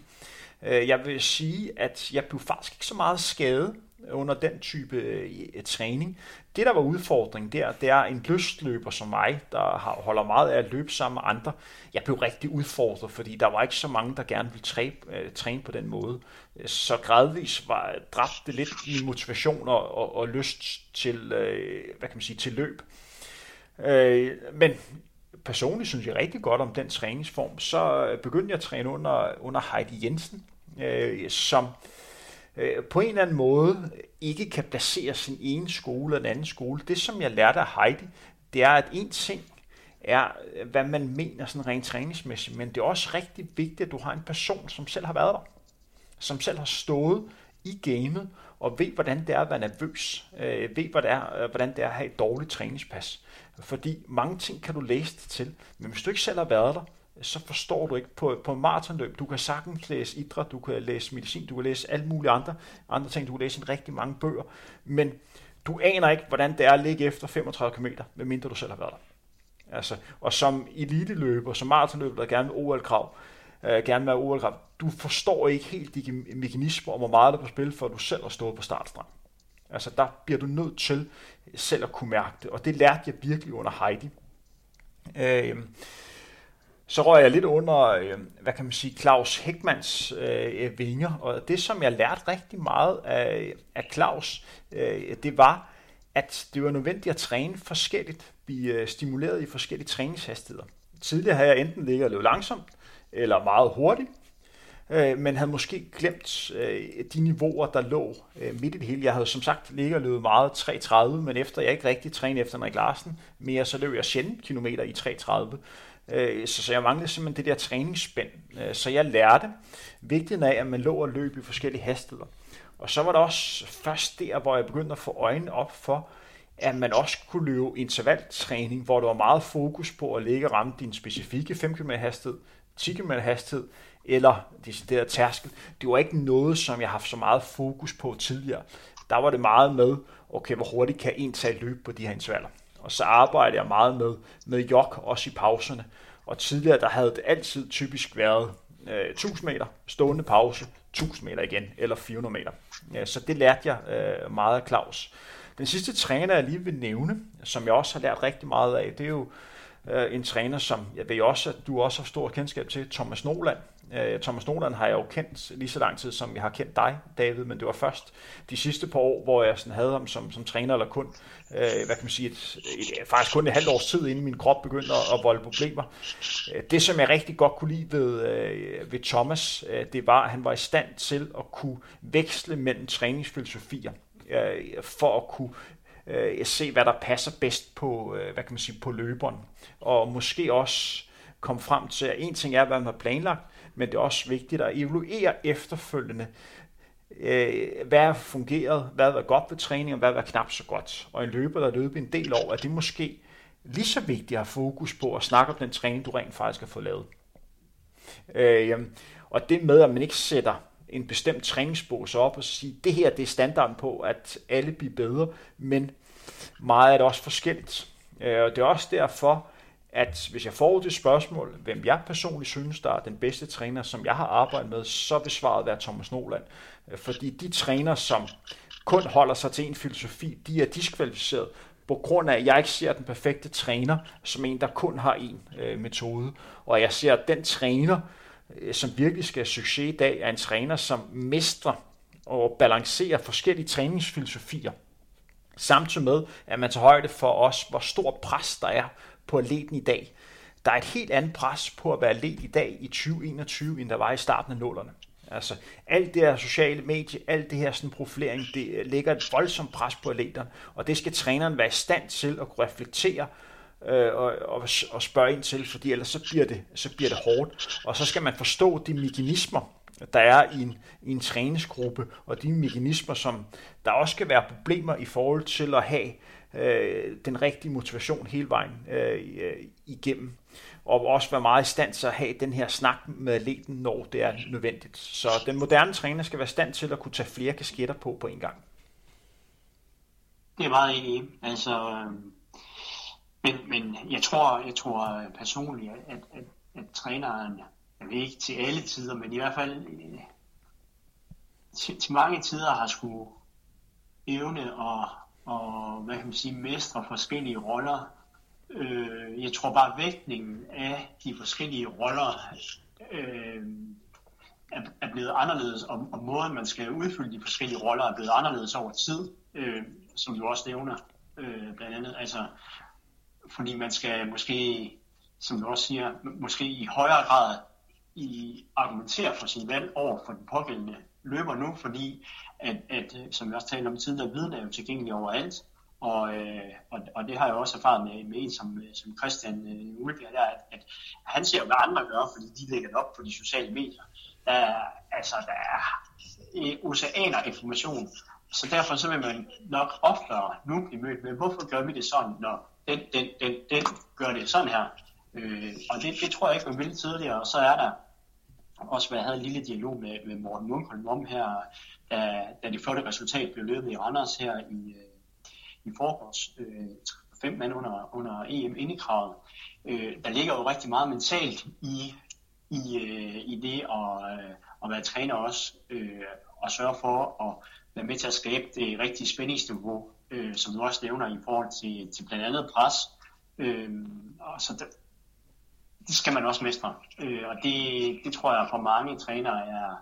Jeg vil sige, at jeg blev faktisk ikke så meget skadet under den type øh, træning. Det, der var udfordringen der, det er en lystløber som mig, der holder meget af at løbe sammen med andre. Jeg blev rigtig udfordret, fordi der var ikke så mange, der gerne ville træne, øh, træne på den måde. Så gradvis var, dræbte det lidt min motivation og, og, og lyst til, øh, hvad kan man sige, til løb. Øh, men personligt synes jeg rigtig godt om den træningsform. Så begyndte jeg at træne under, under Heidi Jensen, øh, som Øh, Øh, på en eller anden måde ikke kan placere sin ene skole og den anden skole. Det, som jeg lærte af Heidi, det er, at en ting er, hvad man mener sådan rent træningsmæssigt, men det er også rigtig vigtigt, at du har en person, som selv har været der, som selv har stået i gamet, og ved, hvordan det er at være nervøs, øh, ved, hvad det er, øh, hvordan det er at have et dårligt træningspas. Fordi mange ting kan du læse det til, men hvis du ikke selv har været der, så forstår du ikke på, på maratonløb. Du kan sagtens læse idræt, du kan læse medicin, du kan læse alle mulige andre, andre ting, du kan læse en rigtig mange bøger, men du aner ikke, hvordan det er at ligge efter 35 km, medmindre du selv har været der. Altså, og som eliteløber, som maratonløber, der gerne vil OL-krav, øh, gerne med OL-krav, du forstår ikke helt de mekanismer, og hvor meget der er på spil, for du selv har stået på startstrand. Altså, der bliver du nødt til selv at kunne mærke det, og det lærte jeg virkelig under Heidi. Øh, så røg jeg lidt under, øh, hvad kan man sige, Claus Hækmans øh, øh, vinger, og det som jeg lærte rigtig meget af, af Claus, øh, det var, at det var nødvendigt at træne forskelligt, blive øh, stimuleret i forskellige træningshastigheder. Tidligere havde jeg enten ligget og løbet langsomt, eller meget hurtigt, øh, men havde måske glemt øh, de niveauer, der lå øh, midt i det hele. Jeg havde som sagt ligget og løbet meget 3.30, men efter jeg ikke rigtig trænede efter Henrik Larsen mere, så løb jeg sjældent kilometer i 3.30. Øh, så, så jeg manglede simpelthen det der træningsspænd. Øh, så jeg lærte vigtigheden af, at man lå og løb i forskellige hastigheder. Og så var det også først der, hvor jeg begyndte at få øjnene op for, at man også kunne løbe intervaltræning, hvor der var meget fokus på at ligge og ramme din specifikke 5 km hastighed, 10 km hastighed, eller decideret tærskel. Det var ikke noget, som jeg har haft så meget fokus på tidligere. Der var det meget med, okay, hvor hurtigt kan en tage løb på de her intervaller. Og så arbejder jeg meget med, med jog, også i pauserne. Og tidligere, der havde det altid typisk været øh, 1000 meter, stående pause, 1000 meter igen, eller 400 meter. Ja, så det lærte jeg øh, meget af Claus. Den sidste træner, jeg lige vil nævne, som jeg også har lært rigtig meget af, det er jo øh, en træner, som jeg ved også, at du også har stor kendskab til, Thomas Noland. Øh, Thomas Noland har jeg jo kendt lige så lang tid, som jeg har kendt dig, David, men det var først de sidste par år, hvor jeg sådan havde ham som, som træner, eller kun, øh, hvad kan man sige, et, et, faktisk kun et halvt års tid, inden min krop begyndte at, at volde problemer. Øh, det, som jeg rigtig godt kunne lide ved, øh, ved Thomas, øh, det var, at han var i stand til at kunne veksle mellem træningsfilosofier, øh, for at kunne øh, se, hvad der passer bedst på, øh, hvad kan man sige, på løberen. Og måske også komme frem til, at en ting er, hvad man har planlagt, men det er også vigtigt at evaluere efterfølgende, øh, hvad har fungeret, hvad var godt ved træning, og hvad var knap så godt. Og en løber, der løber en del år, er det måske lige så vigtigt at have fokus på at snakke om den træning, du rent faktisk har fået lavet. Øh, og det med, at man ikke sætter en bestemt træningsbås op og sige, det her det er standarden på, at alle bliver bedre, men meget er det også forskelligt. Øh, og det er også derfor, at hvis jeg får det spørgsmål, hvem jeg personligt synes, der er den bedste træner, som jeg har arbejdet med, så vil svaret være Thomas Noland. Øh, fordi de træner, som kun holder sig til en filosofi, de er diskvalificeret på grund af, at jeg ikke ser den perfekte træner som en, der kun har en øh, metode. Og jeg ser, at den træner, øh, som virkelig skal have succes i dag, er en træner, som mestrer og balancerer forskellige træningsfilosofier. Samtidig med, at man tager højde for os, hvor stor pres der er på atleten i dag. Der er et helt andet pres på at være atlet i dag i 2021, end der var i starten af nullerne. Altså, alt det her sociale medie, alt det her sådan profilering, det øh, lægger et voldsomt pres på atleterne, og det skal træneren være i stand til at kunne reflektere øh, og, og, og spørge ind til, fordi ellers så bliver, det, så bliver det hårdt. Og så skal man forstå de mekanismer, der er i en, i en træningsgruppe, og de mekanismer, som der også skal være problemer i forhold til at have øh, den rigtige motivation hele vejen øh, igennem. Og også være meget i stand til at have den her snak med atleten, når det er nødvendigt. Så den moderne træner skal være i stand til at kunne tage flere kasketter på på en gang. Det er meget enig. Altså, øh, men, men jeg tror, jeg tror personligt, at, at, at træneren, jeg ved ikke til alle tider, men i hvert fald øh, til, til mange tider har skulle evne og og hvad kan man sige, mestre forskellige roller. Øh, jeg tror bare, vægtningen af de forskellige roller øh, er, er blevet anderledes, og, og måden, man skal udfylde de forskellige roller, er blevet anderledes over tid, øh, som du også nævner, øh, blandt andet. Altså, fordi man skal måske, som du også siger, måske i højere grad i argumentere for sin valg over for den pågældende løber nu, fordi at, at, øh, som vi også talte om tidligere, viden er jo tilgængelig overalt, og, øh, og, og det har jeg også erfaret med, med en som, øh, som Christian øh, Ulbjerg, der, at, at han ser, hvad andre gør, fordi de lægger det op på de sociale medier. Der, altså, der er øh, oceaner af information, så derfor så vil man nok oftere nu blive mødt med, hvorfor gør vi det sådan, når den, den, den, den gør det sådan her. Øh, og det, det tror jeg ikke, man ville tidligere, og så er der også, hvad jeg havde en lille dialog med, med Morten Munkholm om her, da, da det flotte resultat blev løbet i Randers her i, øh, i forgårs. Øh, fem mand under, under EM indekravet. Øh, der ligger jo rigtig meget mentalt i, i, øh, i det at, øh, at være træner også, øh, og sørge for at være med til at skabe det rigtige spændingsniveau, øh, som du også nævner i forhold til, til blandt andet pres. Øh, og så der, det skal man også mestre. Øh, og det, det tror jeg for mange trænere er,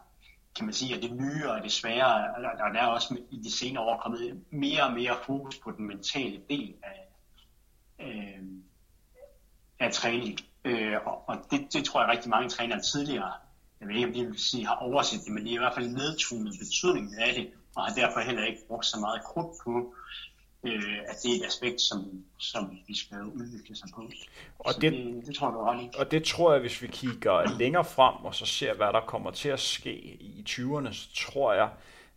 kan man sige, at det nye og det svære, og der er også i de senere år kommet mere og mere fokus på den mentale del af, øh, af træning. Øh, og og det, det tror jeg rigtig mange trænere tidligere, jeg ved ikke om de vil sige, har overset det, men de er i hvert fald nedtunet betydningen af det, og har derfor heller ikke brugt så meget krudt på øh, at det er et aspekt, som, som vi skal udvikle sig på. Og det, det, det tror jeg, du har Og det tror jeg, hvis vi kigger længere frem, og så ser, hvad der kommer til at ske i 20'erne, så tror jeg,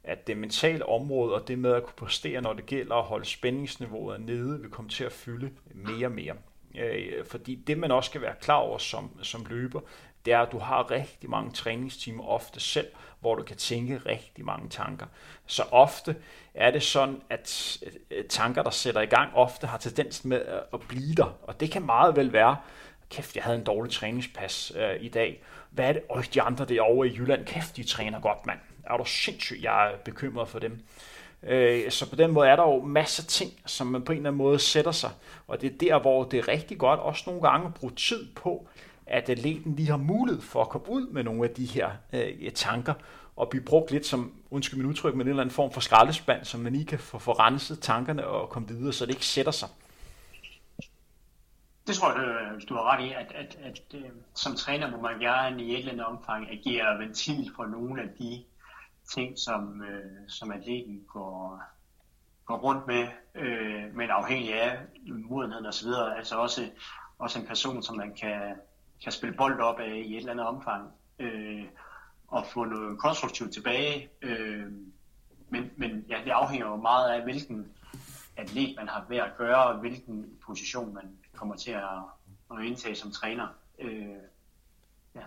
at det mentale område og det med at kunne præstere, når det gælder at holde spændingsniveauet nede, vil komme til at fylde mere og mere. Øh, fordi det man også skal være klar over som, som løber, det er, at du har rigtig mange træningstimer ofte selv, hvor du kan tænke rigtig mange tanker. Så ofte er det sådan, at tanker, der sætter i gang, ofte har tendens med at blive der. Og det kan meget vel være, kæft, jeg havde en dårlig træningspas øh, i dag. Hvad er det? Øj, de andre derovre i Jylland, kæft, de træner godt, mand. Er du sindssygt, jeg er bekymret for dem. Øh, så på den måde er der jo masser af ting, som man på en eller anden måde sætter sig. Og det er der, hvor det er rigtig godt også nogle gange at bruge tid på, at atleten lige har mulighed for at komme ud med nogle af de her øh, tanker, og blive brugt lidt som, undskyld min udtryk, med en eller anden form for skraldespand, som man lige kan få, få renset tankerne og komme videre, så det ikke sætter sig. Det tror jeg, øh, du har ret i, at, at, at, at som træner må man gerne i et eller andet omfang agere ventil for nogle af de ting, som, øh, som atleten går, går rundt med, øh, men afhængig af modenheden osv., altså også, også en person, som man kan, kan spille bold op af i et eller andet omfang, øh, og få noget konstruktivt tilbage. Øh, men, men ja, det afhænger jo meget af, hvilken atlet man har ved at gøre, og hvilken position man kommer til at, at indtage som træner. Øh, ja.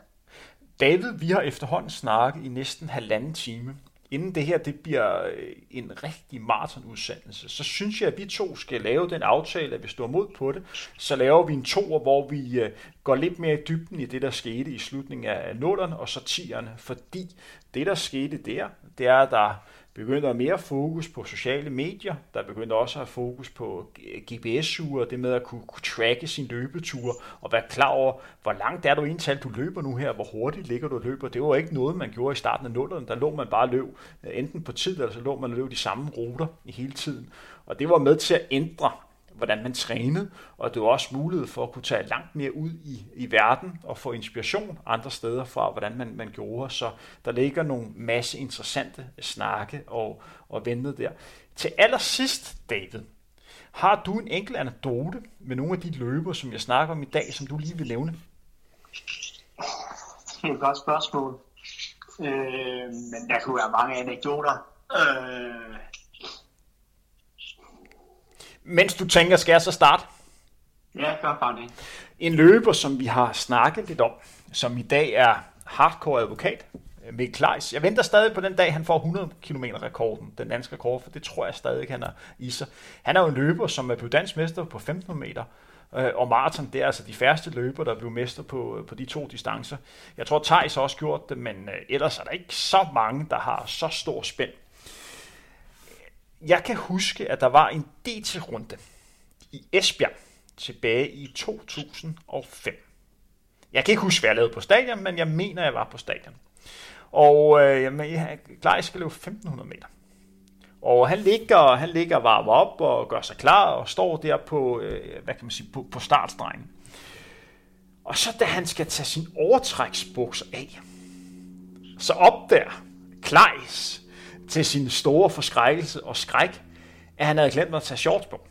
David, vi har efterhånden snakket i næsten halvanden time. Inden det her det bliver øh, en rigtig maratonudsendelse, så synes jeg, at vi to skal lave den aftale, at vi står mod på det. Så laver vi en toer, hvor vi øh, går lidt mere i dybden i det, der skete i slutningen af 0'erne og så tierne. Fordi det, der skete der, det er, at der begyndte at mere fokus på sociale medier. Der begyndte også at have fokus på GPS-ure, det med at kunne, kunne tracke sin løbetur og være klar over, hvor langt er du egentlig du løber nu her, hvor hurtigt ligger du og løber. Det var ikke noget, man gjorde i starten af nullerne. Der lå man bare løb enten på tid, eller så lå man løb de samme ruter i hele tiden. Og det var med til at ændre hvordan man trænede, og det var også mulighed for at kunne tage langt mere ud i, i verden og få inspiration andre steder fra, hvordan man, man gjorde. Så der ligger nogle masse interessante snakke og, og vente der. Til allersidst, David, har du en enkelt anekdote med nogle af de løber, som jeg snakker om i dag, som du lige vil nævne? Det er et godt spørgsmål. Øh, men der kunne være mange anekdoter. Øh, mens du tænker, skal jeg så starte? Ja, gør bare det. En løber, som vi har snakket lidt om, som i dag er hardcore advokat, Mikkel Kleis. Jeg venter stadig på den dag, han får 100 km rekorden, den danske rekord, for det tror jeg stadig, han er i sig. Han er jo en løber, som er blevet dansk mester på 1500 meter, øh, og maraton, det er altså de færreste løber, der blev mester på, på de to distancer. Jeg tror, Thijs har også gjort det, men øh, ellers er der ikke så mange, der har så stor spænd jeg kan huske, at der var en DT-runde i Esbjerg tilbage i 2005. Jeg kan ikke huske, hvad jeg lavede på stadion, men jeg mener, jeg var på stadion. Og øh, jamen, jeg klar, jeg skal løbe 1500 meter. Og han ligger, han ligger og varmer op og gør sig klar og står der på, øh, hvad kan man sige, på, på startstregen. Og så da han skal tage sin overtræksbukser af, så op der, Kleis, til sin store forskrækkelse og skræk, at han havde glemt at tage shorts på.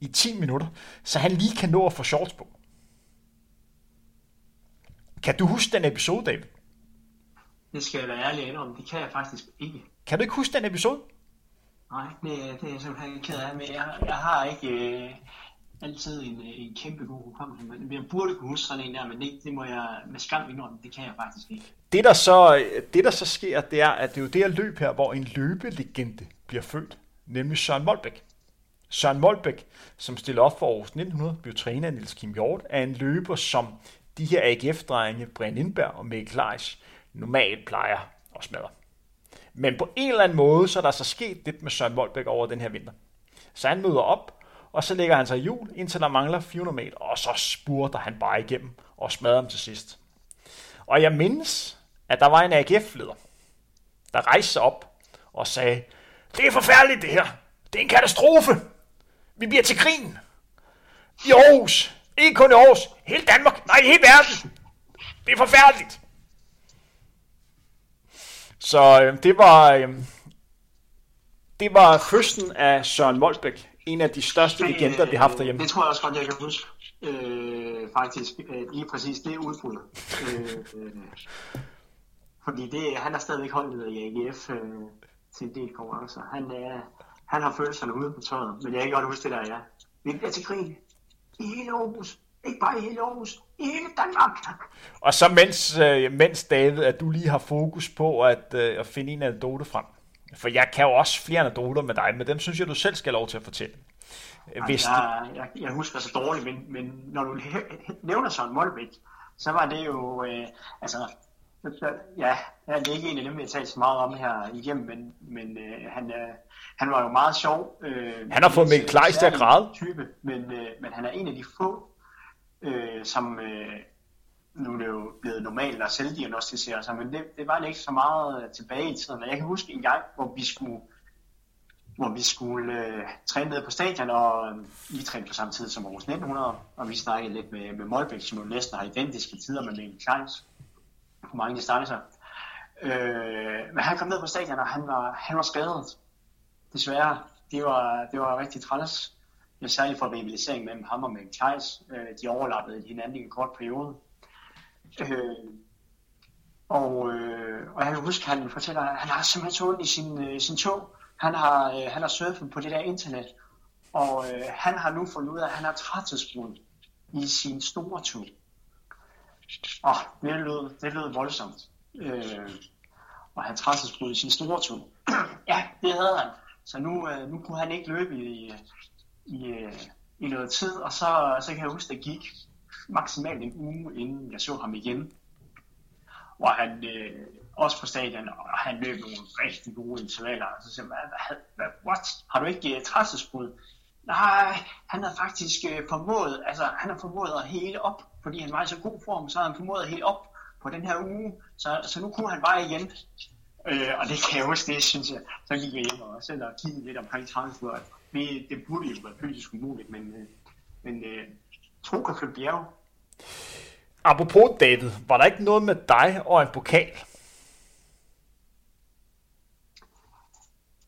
I 10 minutter, så han lige kan nå at få shorts på. Kan du huske den episode, David? Det skal jeg være ærlig om. Det kan jeg faktisk ikke. Kan du ikke huske den episode? Nej, det, det er jeg simpelthen ked af. Men jeg, jeg har ikke øh, altid en, øh, en kæmpe god hukommelse. Men jeg burde kunne huske sådan en der, men det, det må jeg med skam indrømme. Det kan jeg faktisk ikke det, der så, det, der så sker, det er, at det er jo det her løb her, hvor en løbelegende bliver født, nemlig Søren Molbæk. Søren Molbæk, som stiller op for Aarhus 1900, blev træner af Niels Kim Hjort, er en løber, som de her AGF-drenge, Brian Indberg og Mikkel Leis, normalt plejer at smadre. Men på en eller anden måde, så er der så sket lidt med Søren Molbæk over den her vinter. Så han møder op, og så lægger han sig i hjul, indtil der mangler 400 meter, og så spurter han bare igennem og smadrer dem til sidst. Og jeg mindes, at der var en AGF-leder, der rejste sig op og sagde, det er forfærdeligt det her. Det er en katastrofe. Vi bliver til grin. I Aarhus. Ikke kun i Aarhus. Hele Danmark. Nej, hele verden. Det er forfærdeligt. Så øh, det var øh, det var fødslen af Søren Molbæk, en af de største legender, vi har haft derhjemme. Det tror jeg også godt, jeg kan huske. Øh, faktisk øh, lige præcis det udbrud. Øh, øh, fordi det, han har stadigvæk holdt i AGF øh, til en del konkurrencer. Han, øh, han har følelserne ude på tøjet, men jeg kan godt huske det der, ja. Vi bliver til krig. I hele Aarhus. Ikke bare i hele Aarhus, i hele Danmark. Og så mens, øh, mens David, at du lige har fokus på at, øh, at finde en anekdote frem. For jeg kan jo også flere anekdoter med dig, men dem synes jeg, du selv skal have lov til at fortælle. Hvis jeg, jeg, jeg husker så dårligt, men, men når du nævner sådan Molbæk, så var det jo, øh, altså, ja, jeg er ikke en af dem, jeg talt så meget om her igennem, men, men øh, han, øh, han var jo meget sjov. Øh, han har fået Mikkel Kleis til at græde. Type, men, øh, men han er en af de få, øh, som øh, nu er det jo blevet normalt at selvdiagnostisere sig, men det, det var ikke så meget øh, tilbage i tiden. Jeg kan huske en gang, hvor vi skulle hvor vi skulle øh, træne ned på stadion, og øh, vi trænede på samme tid som Aarhus 1900, og vi snakkede lidt med, med Molbæk, som jo næsten har identiske tider med Mikkel Kleins på mange distancer. Øh, men han kom ned på stadion, og han var, han var skadet. Desværre. Det var, det var rigtig træls. Men særligt for rivalisering mellem ham og Mikkel Kleins. Øh, de overlappede hinanden i en kort periode. Øh, og, øh, og jeg kan huske, at han fortæller, at han har simpelthen så i sin, øh, sin tog, han har, øh, han har surfet på det der internet, og øh, han har nu fundet ud af, at han har træthedsbrud i sin store tog. Åh, det lød, det lød voldsomt. Øh, og han træthedsbrud i sin store tog. ja, det havde han. Så nu, øh, nu kunne han ikke løbe i, i, øh, i noget tid, og så, så kan jeg huske, at det gik maksimalt en uge, inden jeg så ham igen. Hvor han, øh, også på stadion, og han løb nogle rigtig gode intervaller, og så siger man, hvad, hvad, what? Har du ikke øh, uh, træsesbrud? Nej, han har faktisk øh, formået, altså han har formået at hele op, fordi han var i så god form, så har han formået at hele op på den her uge, så, så nu kunne han bare igen. Øh, og det kan jeg huske, det synes jeg, så gik jeg hjem og selv og kiggede lidt omkring træsesbrud. Det, det burde jo være fysisk umuligt, men, øh, men øh, tro kan flytte bjerg. Apropos David, var der ikke noget med dig og en pokal?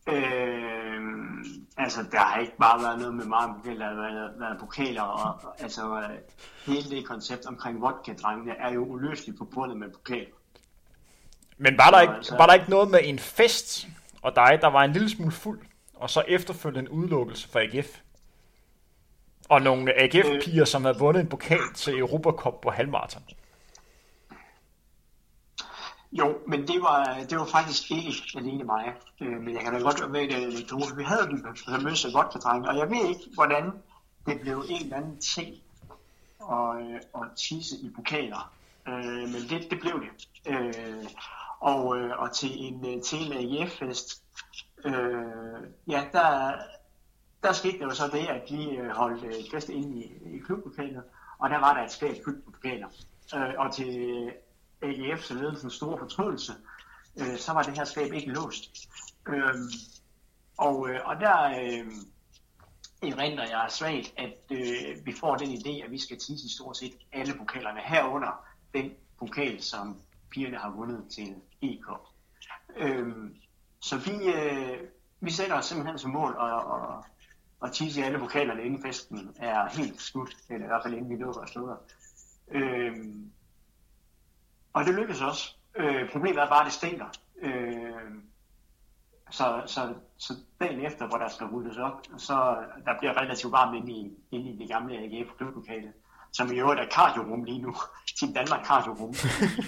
Øh, altså, der har ikke bare været noget med meget pokaler, der har været, været pokaler, og altså, hele det koncept omkring vodka-drengene er jo uløseligt forbundet med pokaler. Men var der, ikke, altså, var der ikke noget med en fest, og dig, der var en lille smule fuld, og så efterfølgende en udelukkelse for AGF? Og nogle AGF-piger, som havde vundet en pokal til Europa Cup på halvmarathon. Jo, men det var, det var faktisk ikke alene mig. Øh, men jeg kan da godt være med i det anekdote. Vi havde den famøse vodka og jeg ved ikke, hvordan det blev en eller anden ting at, øh, at tisse i pokaler. Øh, men det, det blev det. Øh, og, øh, og til en, øh, til en AGF-fest, øh, ja, der, der skete jo så det, at vi øh, holdt øh, fest inde i, i klublokalet, og der var der et skab fyldt på pokaler. Øh, og til øh, AGF's ledelsens store fortrydelse, øh, så var det her skab ikke låst. Øh, og, øh, og der øh, erindrer jeg svagt, at øh, vi får den idé, at vi skal tisse stort set alle pokalerne herunder den pokal, som pigerne har vundet til EK. Øh, så vi, øh, vi sætter os simpelthen som mål at, at, og tisse alle pokalerne inden festen er helt slut, eller i hvert fald inden vi lukker og slutter. Øh, og det lykkedes også. Øh, problemet er bare, at det stinker. Øh, så, så, så dagen efter, hvor der skal ryddes op, så der bliver relativt varmt inde i, inde i det gamle AGF klublokalet, som i øvrigt er kardiorum lige nu, Team Danmark kardiorum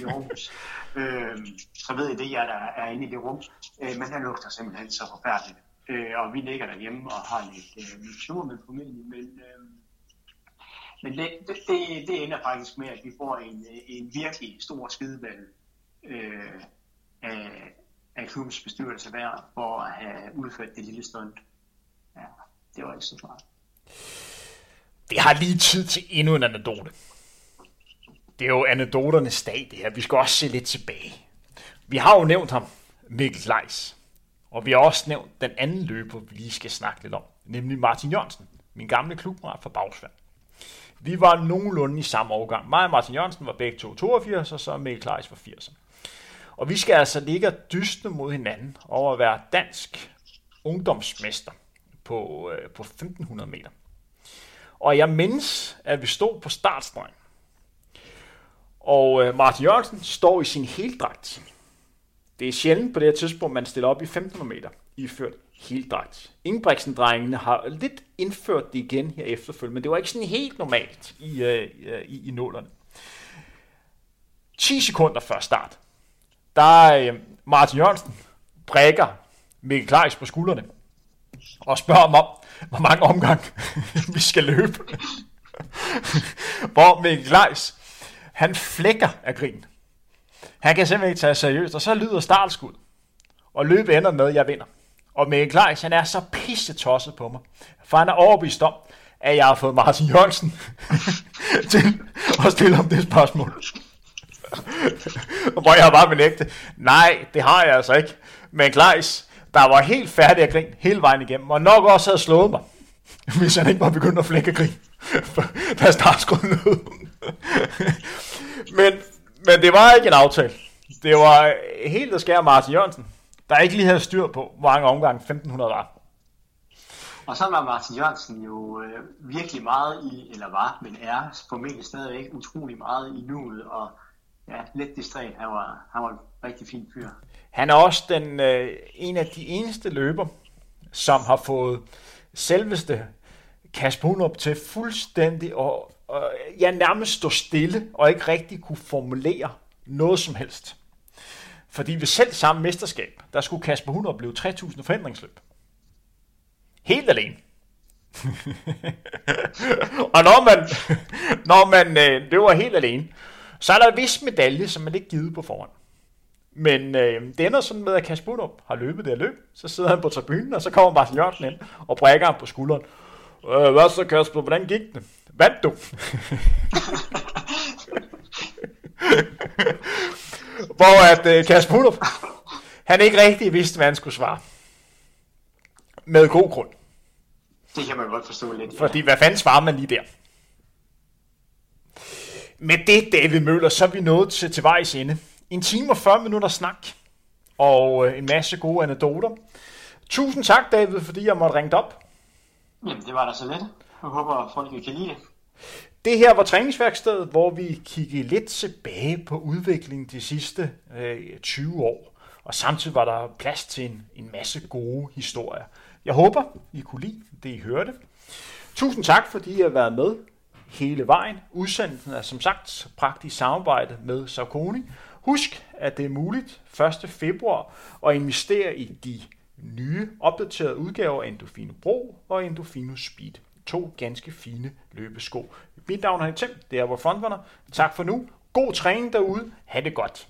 i Aarhus. øh, så ved I det, jeg der er inde i det rum. Øh, men der lugter simpelthen så forfærdeligt. Øh, og vi ligger derhjemme og har lidt, øh, lidt med familien, men øh, men det, det, det, ender faktisk med, at vi får en, øh, en virkelig stor skidevalg øh, af, af klubbens bestyrelse hver for at have udført det lille stund. Ja, det var ikke så smart. Det har lige tid til endnu en anekdote. Det er jo anekdoternes dag, det her. Vi skal også se lidt tilbage. Vi har jo nævnt ham, Mikkel Leis. Og vi har også nævnt den anden løber, vi lige skal snakke lidt om, nemlig Martin Jørgensen, min gamle klubkammerat fra Bagsvær. Vi var nogenlunde i samme årgang. Mig og Martin Jørgensen var begge to 82, og så Mikkel Kleis var 80. Og vi skal altså ligge og dyste mod hinanden over at være dansk ungdomsmester på, øh, på 1500 meter. Og jeg mindes, at vi stod på startstregen. Og øh, Martin Jørgensen står i sin heldragt. Det er sjældent på det her tidspunkt, man stiller op i 1500 meter, iført heldragt. Ingebrigtsen-drengene har lidt indført det igen her efterfølgende, men det var ikke sådan helt normalt i, øh, øh i, i nålerne. 10 sekunder før start, der er øh, Martin Jørgensen brækker Mikkel Kleis på skuldrene og spørger ham om, hvor mange omgang vi skal løbe. Hvor Mikkel Kleis, han flækker af grin. Han kan simpelthen ikke tage seriøst, og så lyder startskud. Og løbet ender med, at jeg vinder. Og Mikkel Kleis, han er så pisse tosset på mig. For han er overbevist om, at jeg har fået Martin Jørgensen til at stille om det spørgsmål. Hvor jeg bare benægte, nej, det har jeg altså ikke. Men Kleis, der var helt færdig at grine hele vejen igennem, og nok også havde slået mig, hvis han ikke var begyndt at flække grin, da startskuddet lød. men, men det var ikke en aftale. Det var helt at skære Martin Jørgensen, der ikke lige havde styr på, hvor mange omgange 1500 var. Og så var Martin Jørgensen jo øh, virkelig meget i, eller var, men er formentlig stadigvæk utrolig meget i nuet, og ja, lidt distræt. Han var, han var en rigtig fin fyr. Han er også den, øh, en af de eneste løber, som har fået selveste Kasper Hunup til fuldstændig og, og ja, nærmest stod stille og ikke rigtig kunne formulere noget som helst. Fordi ved selv samme mesterskab, der skulle Kasper 100 blive 3000 forhindringsløb. Helt alene. og når man, når man øh, løber helt alene, så er der en vis medalje, som man ikke givet på forhånd. Men øh, det ender sådan med, at Kasper Bunup har løbet det løb. Så sidder han på tribunen, og så kommer Martin Jørgensen ind og brækker ham på skulderen. Øh, hvad så Kasper, hvordan gik det? Vandt du? Hvor at øh, Kasper Bunup, han ikke rigtig vidste, hvad han skulle svare. Med god grund. Det kan man godt forstå lidt. Ja. Fordi hvad fanden svarer man lige der? Med det, David Møller, så er vi nået til, til vejs ende. En time og 40 minutter snak, og øh, en masse gode anekdoter. Tusind tak, David, fordi jeg måtte ringe op. Jamen, det var da så let. Jeg håber, folk kan lide det. Det her var træningsværkstedet, hvor vi kiggede lidt tilbage på udviklingen de sidste øh, 20 år. Og samtidig var der plads til en, en masse gode historier. Jeg håber, I kunne lide det, I hørte. Tusind tak, fordi I har været med hele vejen. Udsendelsen er som sagt praktisk samarbejde med Saucony. Husk, at det er muligt 1. februar at investere i de nye opdaterede udgaver af Endofino Pro og Endofino Speed. To ganske fine løbesko. Mit navn er Tim, det er vores frontrunner. Tak for nu. God træning derude. Ha' det godt.